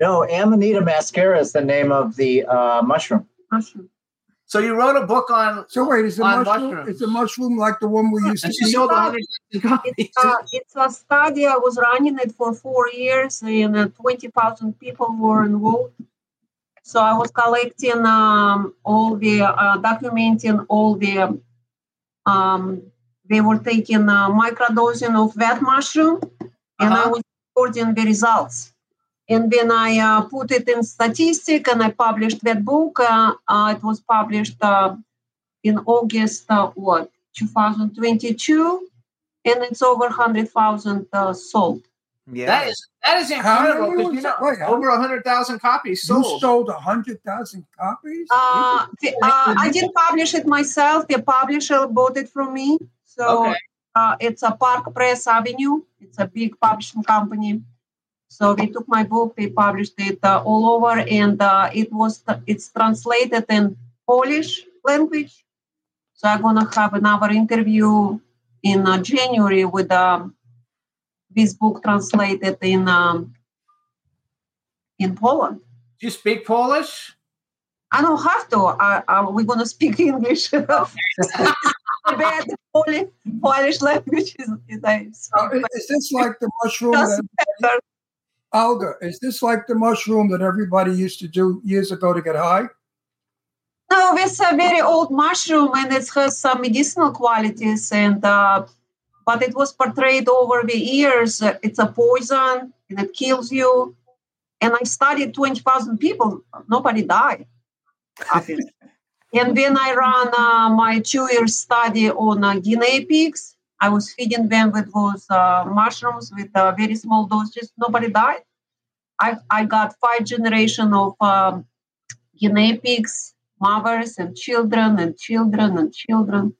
No, Amanita muscaria is the name of the uh, mushroom. Mushroom. So you wrote a book on. So wait, is the on mushroom? mushrooms. Is the mushroom like the one we used And to she eat? sold It's, uh, it's a study. I was running it for four years, and uh, 20,000 people were involved. So I was collecting um, all the, uh, documenting all the, um, they were taking uh, microdosing of that mushroom, and I Uh-huh. was recording the results. And then I uh, put it in statistic, and I published that book. Uh, uh, it was published uh, in August, uh, what, 2022 and it's over 100,000 uh, sold. Yeah. That is that is incredible. many 'cause, was you know. Wait, how- over hundred thousand copies You sold. sold a hundred thousand copies. Uh, the- uh, I didn't publish it myself. The publisher bought it from me. So Okay. uh, it's a Park Press Avenue. It's a big publishing company. So they took my book, they published it uh, all over, and uh, it was it's translated in Polish language. So I'm gonna have another interview in uh, January with um, this book translated in um, in Poland. Do you speak Polish? I don't have to. Uh, we're gonna speak English. [LAUGHS] Bad Polish, Polish language is, is I Uh, is- is this like the mushroom that Olga? Is this like the mushroom that everybody used to do years ago to get high? No, it's a very old mushroom and it has some medicinal qualities. And uh, but it was portrayed over the years. It's a poison and it kills you. And I studied twenty thousand people. Nobody died. [LAUGHS] and then I ran uh, my two-year study on uh, guinea pigs. I was feeding them with those uh, mushrooms with uh, very small doses. Nobody died. I, I got five generation of um, guinea pigs, mothers and children and children and children.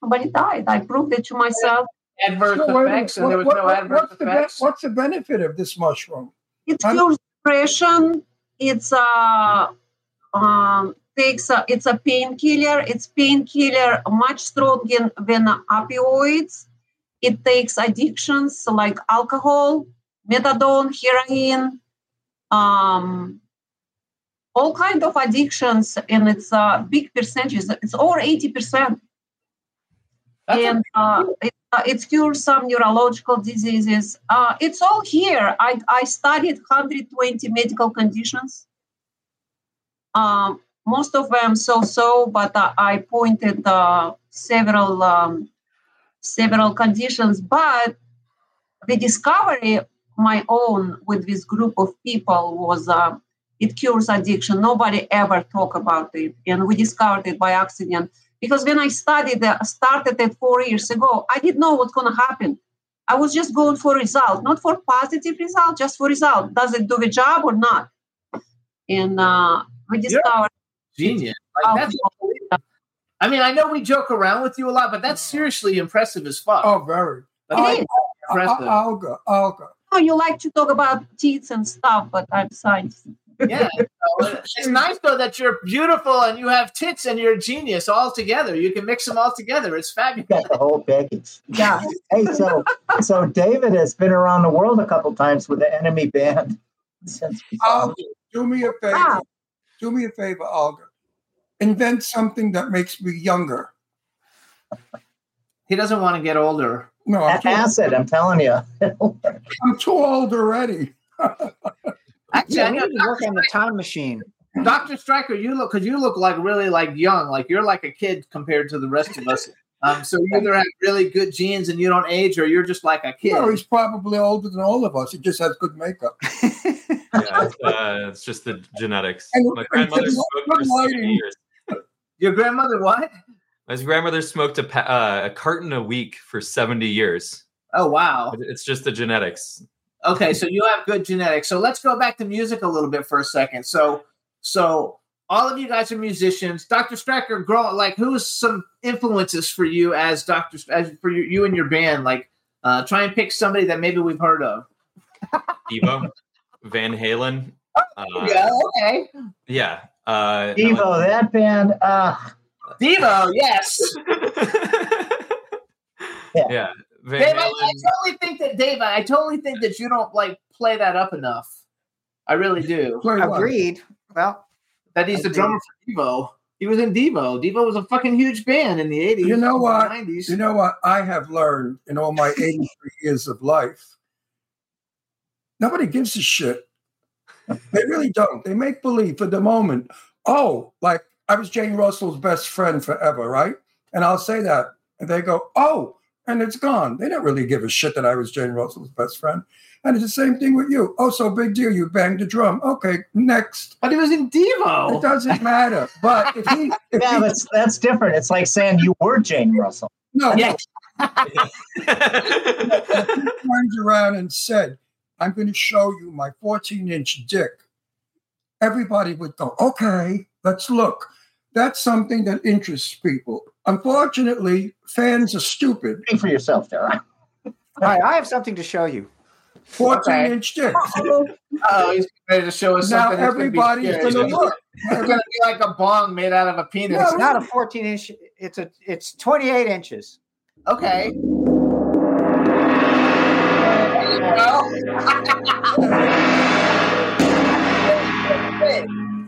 Nobody died. I proved it to myself. Adverse So wait a effects, and there was what- no what- adverse what's the what's the benefit of this mushroom? It Huh? cures depression. It's a um, takes a, it's a painkiller. It's painkiller much stronger than opioids. It takes addictions like alcohol, methadone, heroin, um, all kind of addictions, and it's a big percentage. It's over eighty percent. And uh, it, uh, it cures some neurological diseases. Uh, it's all here. I, I studied 120 medical conditions. Um, most of them so-so, but uh, I pointed uh, several um, several conditions. But the discovery, my own, with this group of people was uh, it cures addiction. Nobody ever talked about it, and we discovered it by accident. Because when I studied, uh, started it four years ago, I didn't know what's going to happen. I was just going for result, not for positive result, just for result. Does it do the job or not? And uh, we discovered. Genius. [LAUGHS] Oh, Like, I mean, I know we joke around with you a lot, but that's seriously impressive as fuck. Oh, very. That's It is. impressive. Olga, Olga. Oh, you like to talk about teeth and stuff, but I'm science. Yeah. It's nice though that you're beautiful and you have tits and you're a genius all together. You can mix them all together. It's fabulous. Got the whole package. Yeah. Hey, so so David has been around the world a couple times with the enemy band. Since we saw do me a favor. Ah. Do me a favor, Olga. Invent something that makes me younger. He doesn't want to get older. No, I'm too, acid. I'm telling you. I'm too old already. [LAUGHS] Actually, Yeah, I we know need to work on the time machine. Dr. Striker, you look because you look like really like young, like you're like a kid compared to the rest of us. [LAUGHS] Um, so you either have really good genes and you don't age, or you're just like a kid. No, he's probably older than all of us. He just has good makeup. [LAUGHS] Yeah, it's, uh, it's just the genetics. My grandmother smoked for 70 years. Your grandmother what? My grandmother smoked a, pa- uh, a carton a week for 70 years. Oh wow. It's just the genetics. Okay, so you have good genetics. So let's go back to music a little bit for a second. So, so all of you guys are musicians. Dr. Striker, grow like who's some influences for you as Dr. as for you, you and your band? Like, uh, try and pick somebody that maybe we've heard of. Devo, Van Halen. Uh, yeah. Okay. yeah. Uh, Devo, that band. Uh, Devo. Yes. [LAUGHS] yeah. Van Dave, I, I totally think that Dave. I totally think that you don't like play that up enough. I really do. Play? Agreed. Well, That he's the drummer for Devo. He was in Devo. Devo was a fucking huge band in the 80s. You know what? 90s. You know what I have learned in all my 83 years of life? Nobody gives a shit. They really don't. They make believe for the moment. Oh, like I was Jane Russell's best friend forever, right? And I'll say that. And they go, oh, and it's gone. They don't really give a shit that I was Jane Russell's best friend. And it's the same thing with you. Oh, so big deal. You banged a drum. Okay, next. But he was in Devo. It doesn't matter. But if he, [LAUGHS] if Yeah, he that's that's different. It's like saying you were Jane Russell. no, Yeah. [LAUGHS] turns around and said, I'm going to show you my 14 inch dick, everybody would go, okay, let's look. That's something that interests people. Unfortunately, fans are stupid. Speak for yourself there. all right, I have something to show you. 14 Okay. inch dick. Oh, he's ready to show us Now something. that's everybody's going to look. It's going to be like a bong made out of a penis. It's not a 14 inch. It's a. It's 28 inches. Okay. [LAUGHS] [LAUGHS]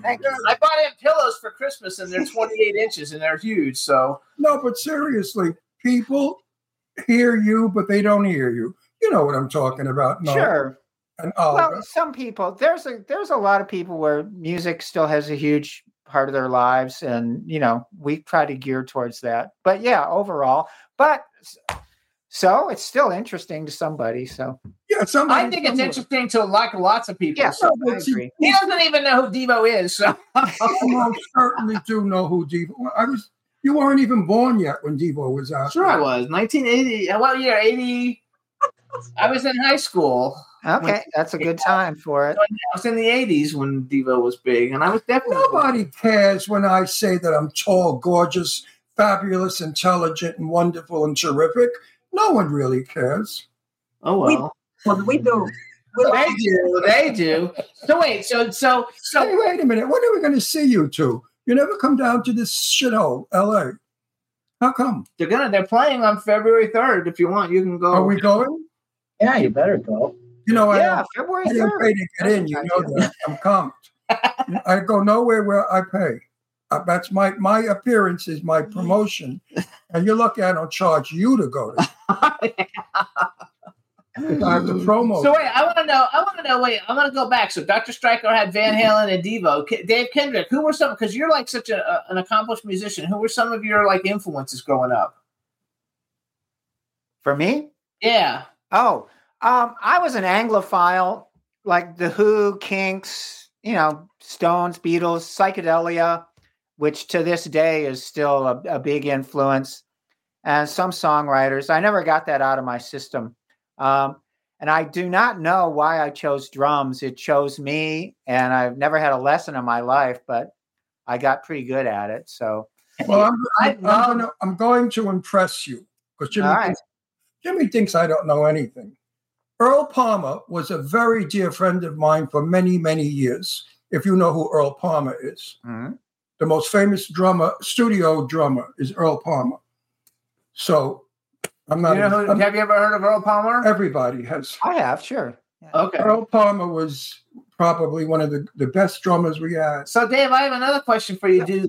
Thank you. I bought him pillows for Christmas, and they're [LAUGHS] 28 inches, and they're huge. So No, but seriously, people hear you, but they don't hear you. You know what I'm talking about. No. Sure. And Olga. Well, some people there's a there's a lot of people where music still has a huge part of their lives, and you know we try to gear towards that. But yeah, overall, but so it's still interesting to somebody. So yeah, somebody. I think it's interesting to like lots of people. Yeah, So I agree. he doesn't even know who Devo is. So I [LAUGHS] most certainly do know who Devo. I was. You weren't even born yet when Devo was out. sure, I was 1980. What year? 80. I was in high school. Okay, that's a good time for it. I was in the 80s when Devo was big, and I was definitely. Nobody cares when I say that I'm tall, gorgeous, fabulous, intelligent, and wonderful and terrific. No one really cares. Oh well. What we do. We They do. They do. So wait. So so so. Hey, wait a minute. When are we going to see you two? You never come down to this shithole, L.A. How come? They're gonna. They're playing on February 3rd. If you want, you can go. Are we going? Yeah, you better go. You know, I, Yeah, don't- February I didn't pay to get in. You know that. I'm comped. [LAUGHS] I go nowhere where I pay. Uh, that's my my appearance is my promotion, and you're lucky I don't charge you to go. To. [LAUGHS] I have to promo. So wait, I want to know. I want to know. Wait, I want to go back. So Dr. Striker had Van Halen and Devo. K- Dave Kendrick. Who were some? Because you're like such a, a- an accomplished musician. Who were some of your like influences growing up? For me? Yeah. Oh, um, I was an Anglophile, like the Who, Kinks, you know, Stones, Beatles, psychedelia, which to this day is still a, a big influence, and some songwriters. I never got that out of my system. Um, and I do not know why I chose drums. It chose me, and I've never had a lesson in my life, but I got pretty good at it. So, Well, I'm, I I'm, I'm, gonna, I'm going to impress you because Jimmy, All right. thinks, Jimmy thinks I don't know anything. Earl Palmer was a very dear friend of mine for many, many years. If you know who Earl Palmer is, mhm. the most famous drummer, studio drummer, is Earl Palmer. So I'm not. You know who, I'm- have you ever heard of Earl Palmer? everybody has. I have, sure. Yeah. Okay. Earl Palmer was probably one of the, the best drummers we had. So Dave, I have another question for you. Do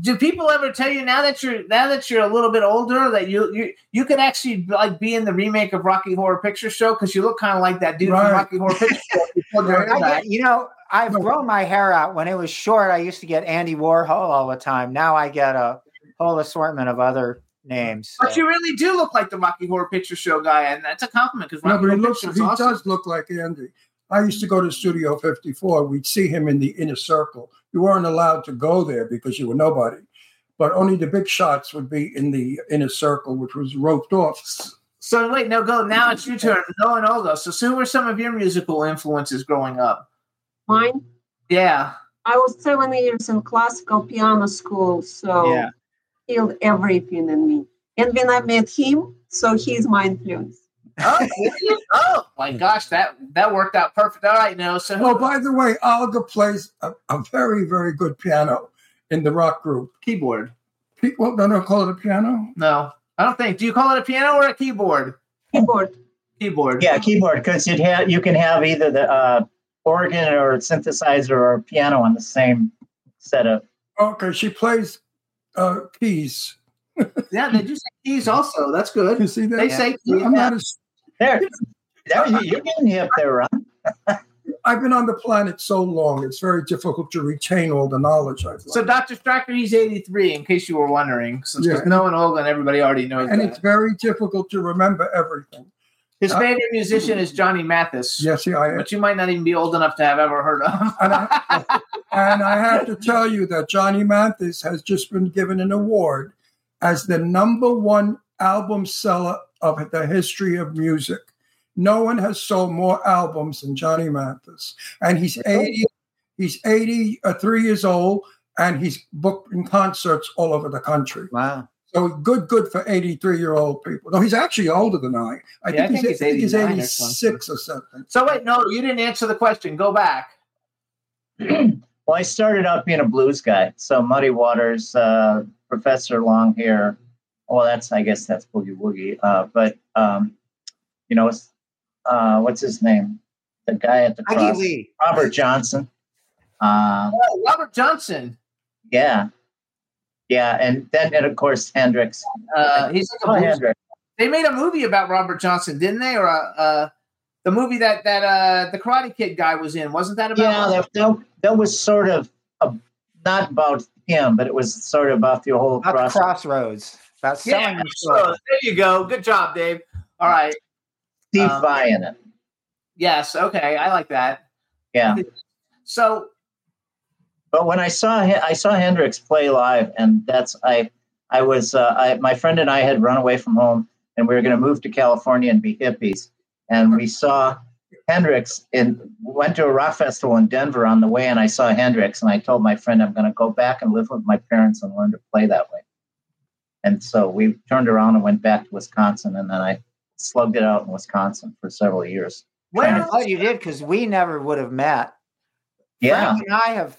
do people ever tell you now that you're now that you're a little bit older that you you you could actually like be in the remake of Rocky Horror Picture Show because you look kind of like that dude Right. from Rocky Horror Picture Show. before they were I get, you know, I've grown my hair out. When it was short, I used to get Andy Warhol all the time. Now I get a whole assortment of other names. But you really do look like the Rocky Horror Picture Show guy, and that's a compliment because No, Rocky but he Horror looks. Picture He awesome. does look like Andy. I used to go to Studio 54. We'd see him in the inner circle. You weren't allowed to go there because you were nobody, but only the big shots would be in the inner circle, which was roped off. So wait, no, go now. It's your turn. No and Olga. So, so who were some of your musical influences growing up? mine. Yeah. I was seven years in classical piano school, so Yeah. Healed everything in me. And when I met him, so he's my influence. Oh, [LAUGHS] oh my gosh, that that worked out perfect. All right, now So Oh, by the way, Olga plays a, a very, very good piano in the rock group. keyboard. People don't call it a piano. No, I don't think. Do you call it a piano or a keyboard? Keyboard. Keyboard. Yeah, keyboard because you'd have you can have either the uh, organ or synthesizer or piano on the same setup. Okay, she plays uh, keys. Yeah, they do say keys [LAUGHS] also. That's good. You see that? They say keys. I'm not as, There, there you- you're getting hip there, Ron. [LAUGHS] I've been on the planet so long; it's very difficult to retain all the knowledge I've learned. So Dr. Striker, he's 83, in case you were wondering. Since Yeah. Noah and Olga and everybody already knows and that. it's very difficult to remember everything. His Uh, favorite musician is Johnny Mathis. Yes, yeah, I But you might not even be old enough to have ever heard of. and I, and I have to tell you that Johnny Mathis has just been given an award as the number one album seller of the history of music. No one has sold more albums than Johnny Mathis, and he's eighty. He's eighty-three years old, and he's booked in concerts all over the country. Wow. So good, good for eighty-three-year-old people. No, he's actually older than I. I Yeah, I think, think he's, he's I think he's 89 or eighty-six or something. So wait, no, you didn't answer the question. Go back. [CLEARS THROAT] Well, I started out being a blues guy. So Muddy Waters, uh, Professor Longhair. Well, that's I guess that's Boogie Woogie. Uh, but um, you know, uh, what's his name? The guy at the Aggie cross, Lee. Robert Johnson. Uh, Oh, Robert Johnson. yeah, yeah, and then and of course Hendrix. Uh, he's Oh, like a blues Hendrix. They made a movie about Robert Johnson, didn't they? Or uh, uh, the movie that that uh, the Karate Kid guy was in, wasn't that about? Yeah, that, that, that was sort of a, not about him, but it was sort of about the whole About the cross. crossroads. About selling yeah. the So, there you go. Good job, Dave. All right. Steve Um, Vai in it. Yes. Okay. I like that. Yeah. So But when I saw I saw Hendrix play live, and that's I I was uh, I, my friend and I had run away from home, and we were going to move to California and be hippies, and we saw Hendrix and went to a rock festival in Denver on the way, and I saw Hendrix, and I told my friend I'm going to go back and live with my parents and learn to play that way, and so we turned around and went back to Wisconsin, and then I slugged it out in Wisconsin for several years. Well, to- you did because we never would have met. Yeah. Frank and I have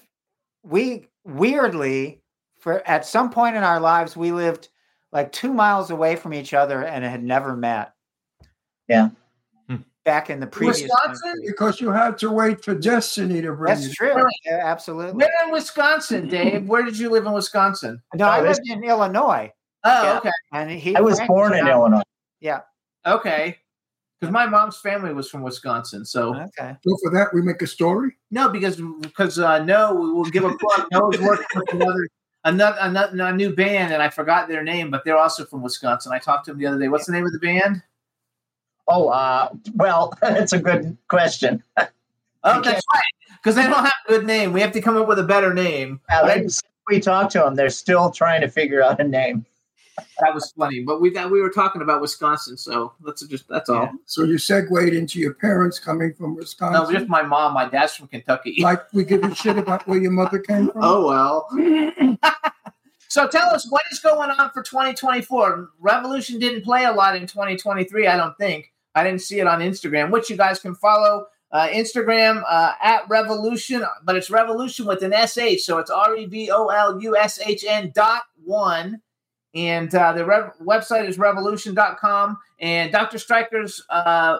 we weirdly for at some point in our lives we lived like two miles away from each other and had never met. Yeah. Hmm. Back in the previous Wisconsin? century. Because you had to wait for destiny to bring That's you. true. Yeah, absolutely. where in Wisconsin, Dave? Where did you live in Wisconsin? No, I Oh, lived in Illinois. Oh, Yeah. okay. And he I was born in Illinois. Yeah. Okay. Because my mom's family was from Wisconsin, so Okay. So for that, we make a story. no, because because uh, no, we will give a plug. Noah's working with another another, another a new band, and I forgot their name, but they're also from Wisconsin. I talked to them the other day. What's the name of the band? Oh, uh, well, [LAUGHS] that's a good question. Oh, that's right. Because they don't have a good name. We have to come up with a better name. Yeah, they- we talked to them. They're still trying to figure out a name. That was funny. But we got we were talking about Wisconsin, so that's just that's all. So you segued into your parents coming from Wisconsin. No, just my mom. My dad's from Kentucky. [LAUGHS] like we give a shit about where your mother came from. Oh well. [LAUGHS] so tell us what is going on for 2024. Revolushn didn't play a lot in 2023, I don't think. I didn't see it on Instagram, which you guys can follow. Uh, Instagram uh, at Revolushn, but it's Revolushn with an SH, so it's R E V O L U S H N dot one. And uh, the rev- website is revolushn.com. And Dr. Striker's uh,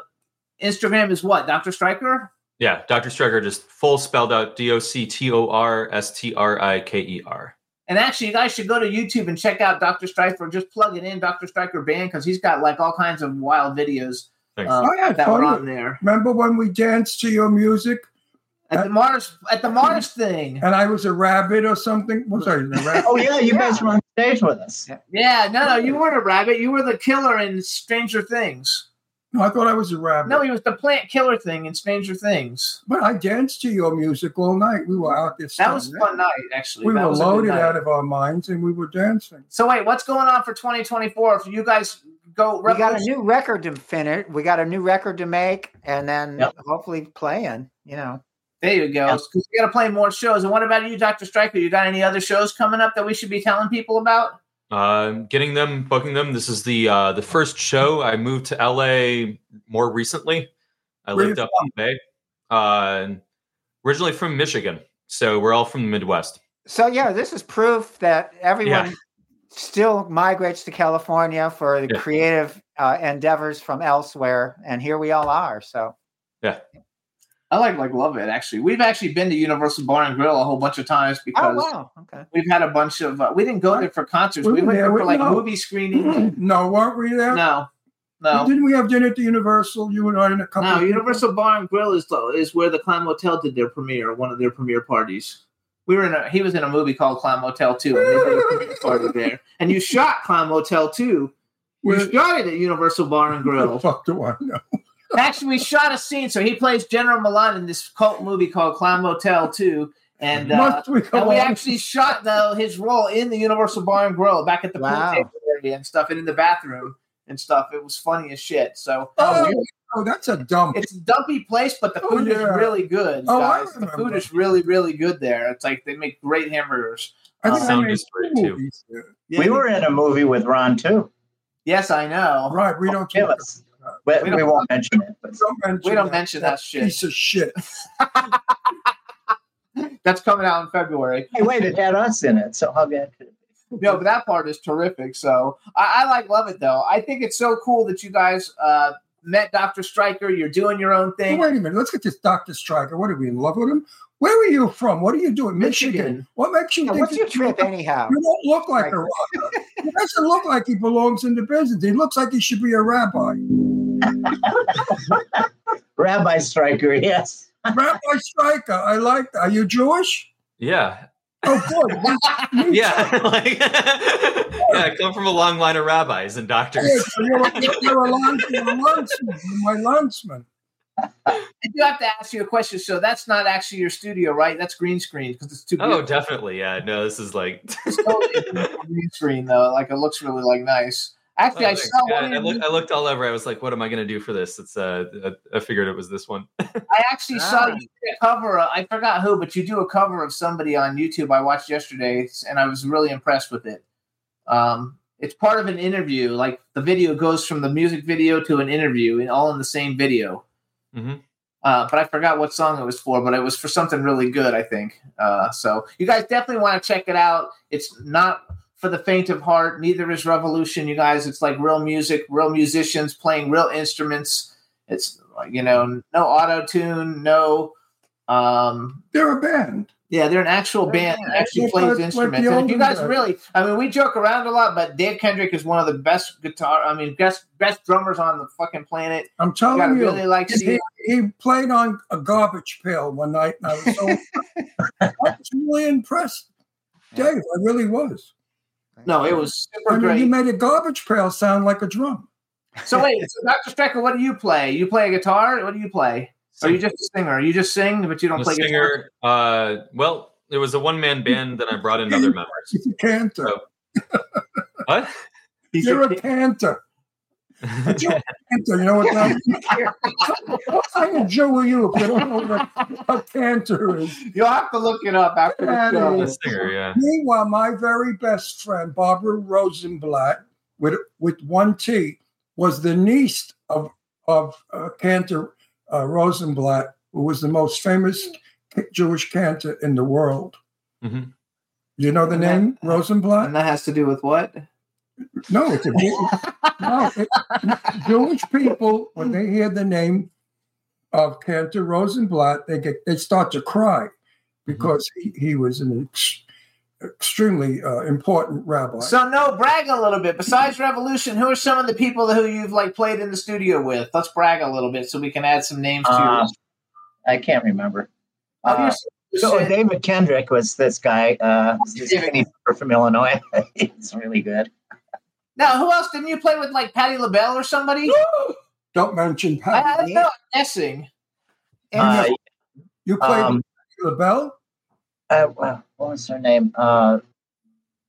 Instagram is what? Dr. Striker? Yeah, Dr. Striker just full spelled out D O C T O R S T R I K E R. And actually, you guys should go to YouTube and check out Dr. Striker. Just plug it in, Dr. Striker Band, because he's got like all kinds of wild videos uh, I had that were on there. Remember when we danced to your music At the Mars, at the Mars [LAUGHS] thing. and I was a rabbit or something? Was I a rabbit? Oh, yeah, you guys were on stage with us. Yeah, no, no, you weren't a rabbit. You were the killer in Stranger Things. No, I thought I was a rabbit. No, he was the plant killer thing in Stranger Things. but I danced to your music all night. We were out there. That was a fun night, actually. We That were was a good loaded out of our minds and we were dancing. So wait, what's going on for 2024? If you guys go, We got a new record to finish. We got a new record to make, and then Yep. hopefully playing. You know, There you go. Yeah. Because we got to play more shows. And what about you, Dr. Striker? You got any other shows coming up that we should be telling people about? Uh, getting them, booking them. This is the uh, the first show. I moved to LA more recently. I Where lived you up in the Bay. Uh, originally from Michigan, so we're all from the Midwest. so yeah, this is proof that everyone Yeah. still migrates to California for the Yeah. creative uh, endeavors from elsewhere, and here we all are. So Yeah. I like like love it actually. We've actually been to Universal Bar and Grill a whole bunch of times Oh because wow. Okay. we've had a bunch of. Uh, we didn't go there for concerts. We We, went there there for like no. movie screenings. [CLEARS THROAT] No, weren't we there? no, no, Didn't we have dinner at the Universal? You and I and a couple. no. of people? Universal Bar and Grill is the, is where the Clam Motel did their premiere, one of their premiere parties. We were in a. He was in a movie called Clam Motel Two, and they did a premiere [LAUGHS] party there. And you shot Clam Motel Two. You Where- shot it at Universal Bar and Grill. [LAUGHS] fuck do I know? Actually, we shot a scene. So he plays General Milan in this cult movie called Clam Motel 2. And, uh, we and we actually shot the, his role in the Universal Bar and Grill back at the Wow. pool table area and stuff, and in the bathroom and stuff. It was funny as shit. So Oh, oh, that's a dump. it's a dumpy place, but the Oh, food is really good, Oh, I guys. The food is really, really good there. It's like they make great hamburgers. I think I is great, too. movies there. We were in a movie with Ron too. Yes, I know. Right, we don't Give talk us. We, We we, don't- won't mention it. But Don't mention We don't mention that shit. Piece of shit. [LAUGHS] That's coming out in February. hey, wait, it had us in it. So how bad could it be? No, but that part is terrific. So I, I like love it though. I think it's so cool that you guys uh, met Dr. Striker. You're doing your own thing. wait a minute. Let's get this Dr. Striker. What are we in love with him? Where are you from? What are you doing? Michigan. Michigan. What makes you Yeah, think what's your trip you, anyhow? you don't look like Right. a rocker. He doesn't look like he belongs in the business. He looks like he should be a rabbi. [LAUGHS] Rabbi Striker, yes. rabbi Striker. I like that. Are you Jewish? Yeah. Oh, good. [LAUGHS] Me- me Yeah. [LAUGHS] like, [LAUGHS] yeah, I come from a long line of rabbis and doctors. Yeah, so You're, a- you're a lance- you're a landsman. You're my landsman. I do have to ask you a question. So that's not actually your studio, right? That's green screen because it's too Oh, definitely. Yeah. No, this is like. It's totally green screen though. Like it looks really like nice. Actually, Oh, I saw Yeah, one. I, look, I looked all over. I was like, "What am I going to do for this?" It's uh, I, I figured it was this one. [LAUGHS] I actually saw Ah. you a cover. Of, I forgot who, but you do a cover of somebody on YouTube. I watched yesterday, and I was really impressed with it. Um, it's part of an interview. Like the video goes from the music video to an interview, and all in the same video. Mhm. Uh, but I forgot what song it was for, but it was for something really good, I think. Uh, so you guys definitely want to check it out. It's not for the faint of heart. Neither is Revolushn, you guys. It's like real music, real musicians playing real instruments. It's you know, no auto tune, no. Um, They're a band. yeah, they're an actual band that actually Like- plays like- like instruments. the and if you guys days. really, I mean, we joke around a lot, but Dave Kendrick is one of the best guitar. I mean, best best drummers on the fucking planet. I'm telling you. really like he, he played on a garbage pail one night, and I was so [LAUGHS] I was really impressed. Dave, I really was. No, it was super I mean, great. he made a garbage pail sound like a drum. So wait, so Dr. Striker, what do you play? You play a guitar? What do you play? Are you just a singer? You just sing, but you don't I'm a play guitar. singer. Uh, well, it was a one man band. Then I brought in other members. [LAUGHS] He's a cantor. [LAUGHS] What? You're a cantor. A Jew. You know what that [LAUGHS] means? What kind of Jew you if you don't know what a cantor is? You'll have to look it up after the show. A is- singer, yeah. Meanwhile, my very best friend, Barbara Rosenblatt, with with one T, was the niece of of uh, Cantor uh, Rosenblatt, who was the most famous Jewish cantor in the world. Mhm. You know the And that- name Rosenblatt? And that has to do with what? No, it's a no. It, Jewish people when they hear the name of Cantor Rosenblatt, they get they start to cry because he, he was an ex, extremely uh, important rabbi. So no, brag a little bit. Besides Revolushn, who are some of the people who you've like played in the studio with? Let's brag a little bit so we can add some names to Uh, yours. I can't remember. Uh, so- so David Kendrick was this guy. Uh, he's from Illinois. [LAUGHS] he's really good. Now, who else didn't you play with? Like Patty LaBelle or somebody? [GASPS] Don't mention Patty. I, I Pat. don't know. I'm guessing. Uh, You played um, with LaBelle? uh, wow, what was her name? Uh,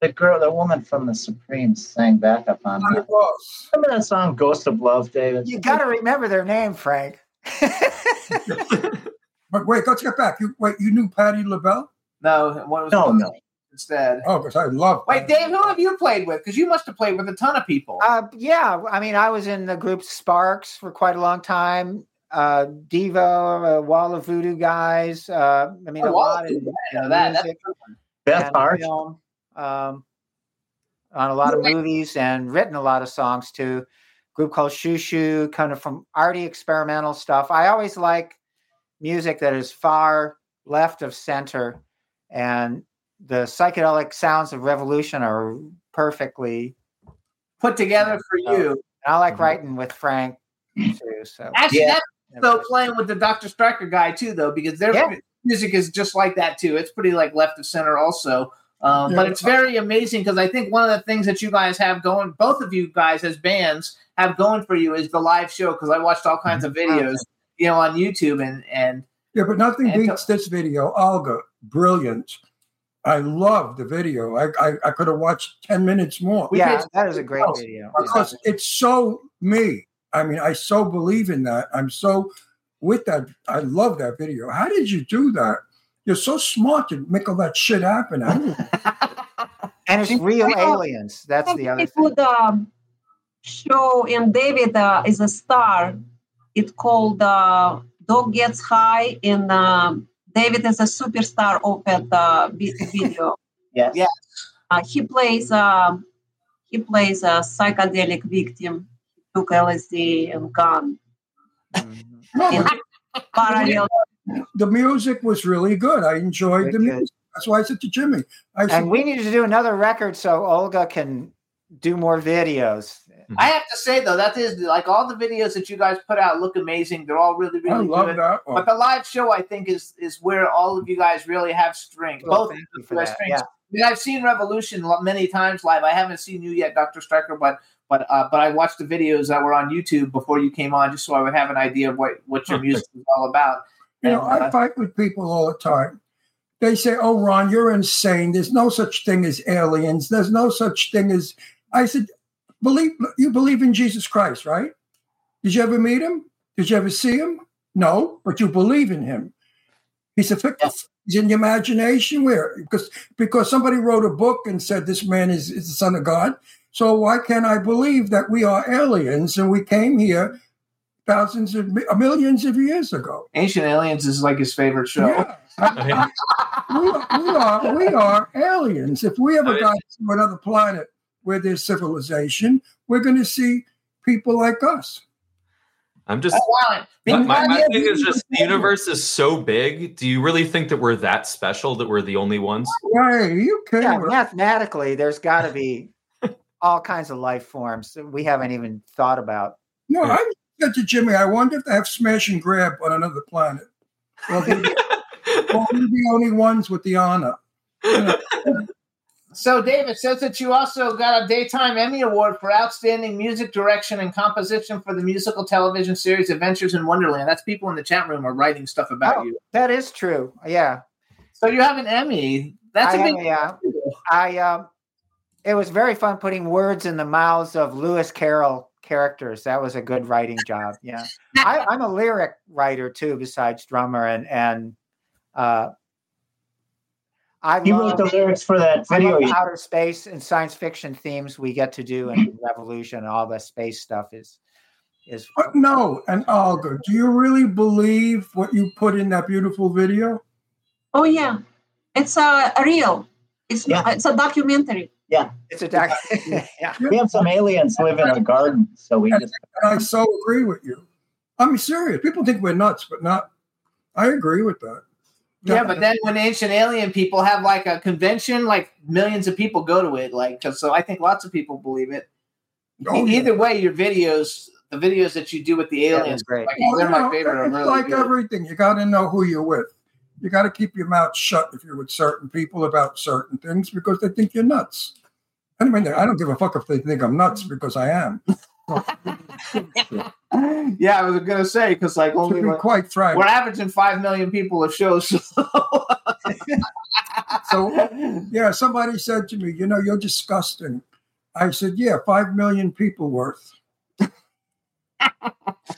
the girl, the woman from the Supremes sang backup on Connie that. Ross. Remember that song "Ghost of Love," David? You got to remember their name, Frank. [LAUGHS] But wait, let's get back. You wait, you knew Patty LaBelle? No, what was No, no. Instead? Oh, because I love Wait, Dave, who have you played with? Because you must have played with a ton of people. Uh, yeah, I mean, I was in the group Sparks for quite a long time. Uh, Devo, uh, Wall of Voodoo guys. Uh, I mean, Oh, a Wall lot of in, Voodoo, in know that. That's music Beth and Hart. film, um, on a lot of movies and written a lot of songs too. Group called Shoo Shoo, kind of from arty experimental stuff. I always like music that is far left of center, and the psychedelic sounds of Revolushn are perfectly put together for you. And I like writing with Frank too. So Actually, that's so playing with the Dr. Striker guy too, though, because their Yeah. music is just like that too. It's pretty like left of center also. Um, Yeah. But it's very amazing because I think one of the things that you guys have going, both of you guys as bands have going for you is the live show. Because I watched all kinds of videos, you know, on YouTube and and Yeah, but nothing And to- beats this video. Olga, brilliant. I love the video. I I, I could have watched ten minutes more. yeah, that is a great video. because it's so me. I mean, I so believe in that. I'm so with that. I love that video. How did you do that? You're so smart to make all that shit happen. [LAUGHS] and it's real aliens. That's the other It would um, show in David uh, is a star. It called uh, Dog Gets High, in um David is a superstar of that uh, video. Yes. Yes. Uh, he plays. um he plays a psychedelic victim. He took LSD and gun. In [LAUGHS] parallel. the music was really good. I enjoyed the Wicked. music. That's why I said to Jimmy, I said, And we need to do another record so Olga can do more videos. I have to say though that is like all the videos that you guys put out look amazing. They're all really really I really love good. that one. But the live show I think is is where all of you guys really have strength. Well, Both thank you of for you that, strengths. yeah. I mean, I've seen Revolushn many times live. I haven't seen you yet, Doctor Striker, but but uh, but I watched the videos that were on YouTube before you came on, just so I would have an idea of what what your music is all about. You know, I uh, fight with people all the time. They say, "Oh, Ron, you're insane. There's no such thing as aliens. There's no such thing as." I said, "Believe you believe in Jesus Christ, right? Did you ever meet him? Did you ever see him? No, but you believe in him. He's a fic- He's in your imagination. Where because because somebody wrote a book and said this man is, is the son of God. So why can't I believe that we are aliens and we came here thousands of millions of years ago? Ancient Aliens is like his favorite show. Yeah. [LAUGHS] we, we are we are aliens. If we ever got to another planet where there's civilization, we're going to see people like us. I'm just. Oh, wow. My, my, my thing is just the universe is so big. Do you really think that we're that special? That we're the only ones? Right? You kidding? Yeah, mathematically, there's got to be [LAUGHS] all kinds of life forms that we haven't even thought about. No, I said to Jimmy, I wonder if they have smash and grab on another planet. Well, we're the, well, we're the only ones with the honor. You [LAUGHS] know, So, David says that you also got a Daytime Emmy Award for Outstanding Music Direction and Composition for the musical television series Adventures in Wonderland. That's people in the chat room are writing stuff about Oh, you. That is true. Yeah. So, you have an Emmy. That's a I big have- yeah. I um, it was very fun putting words in the mouths of Lewis Carroll characters. That was a good writing job. Yeah, I, I'm a lyric writer too, besides drummer, and and uh, I He love wrote the lyrics for that video. outer space and science fiction themes we get to do in Revolushn. All the space stuff is is but no, and Olga, do you really believe what you put in that beautiful video? Oh yeah, it's uh, real. It's yeah. it's a documentary. Yeah. It's a doc. [LAUGHS] yeah. We have some aliens live in our garden, so we just And I so agree with you. I'm serious. People think we're nuts, but not. I agree with that. Yeah, but then when ancient alien people have like a convention, like millions of people go to it. Like, 'cause- so I think lots of people believe it. Oh, E- Either way, your videos, the videos that you do with the aliens, they're great. like, Well, they're oh, my know, favorite. It's really like good. everything. You got to know who you're with. You got to keep your mouth shut if you're with certain people about certain things because they think you're nuts. I mean, I don't give a fuck if they think I'm nuts because I am. [LAUGHS] [LAUGHS] yeah, I was gonna say because like only like, quite frank. we're averaging five million people a show. So [LAUGHS] So, yeah, somebody said to me, you know, you're disgusting. I said, yeah, five million people worth.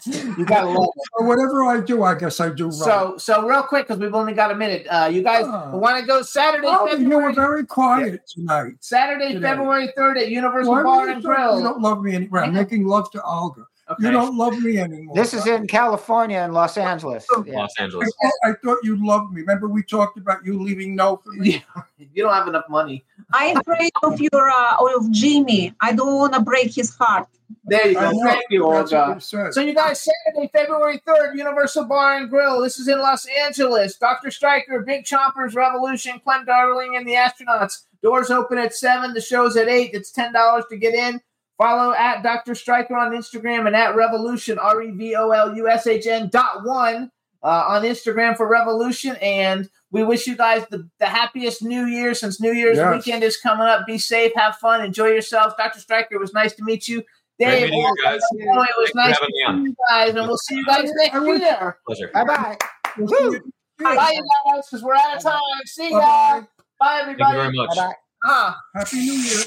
You gotta love it. So whatever I do, I guess I do right. So, so real quick because we've only got a minute. Uh, you guys Oh. want to go Saturday, Oh, you February, were very quiet tonight. Saturday, today. February third at Universal Why Bar you and Grill. You don't love me anymore. I'm making love to Olga. Okay. You don't love me anymore. This is in California and Los Angeles. Yeah. Los I Angeles. thought, I thought you loved me. Remember we talked about you leaving no for me. [LAUGHS] you don't have enough money. I'm afraid of your uh, of Jimmy. I don't want to break his heart. There you go. Thank you, That's Olga. So you guys, Saturday, February 3rd, Universal Bar and Grill. This is in Los Angeles. Dr. Striker, Big Chompers, Revolushn, Clem Darling, and the Astronauts. Doors open at 7. The show's at 8. It's $10 to get in. Follow at Dr. Striker on Instagram and at Revolushn, R E V O L U S H N dot one uh, on Instagram for Revolushn. And we wish you guys the, the happiest New Year since New Year's Yes. weekend is coming up. Be safe, have fun, enjoy yourselves. Dr. Striker, it was nice to meet you. Great meeting you guys. oh, it was Thanks nice to having me see on. you guys, and we'll see you guys next year. Pleasure. Bye bye. Bye, you guys, because we're out of time. See ya. Bye-bye. Bye, Thank you very much. Bye bye. Ah. Happy New Year.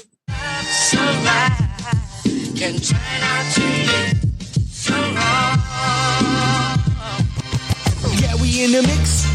Can turn out to be so wrong. Yeah, we in the mix.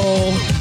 Oh.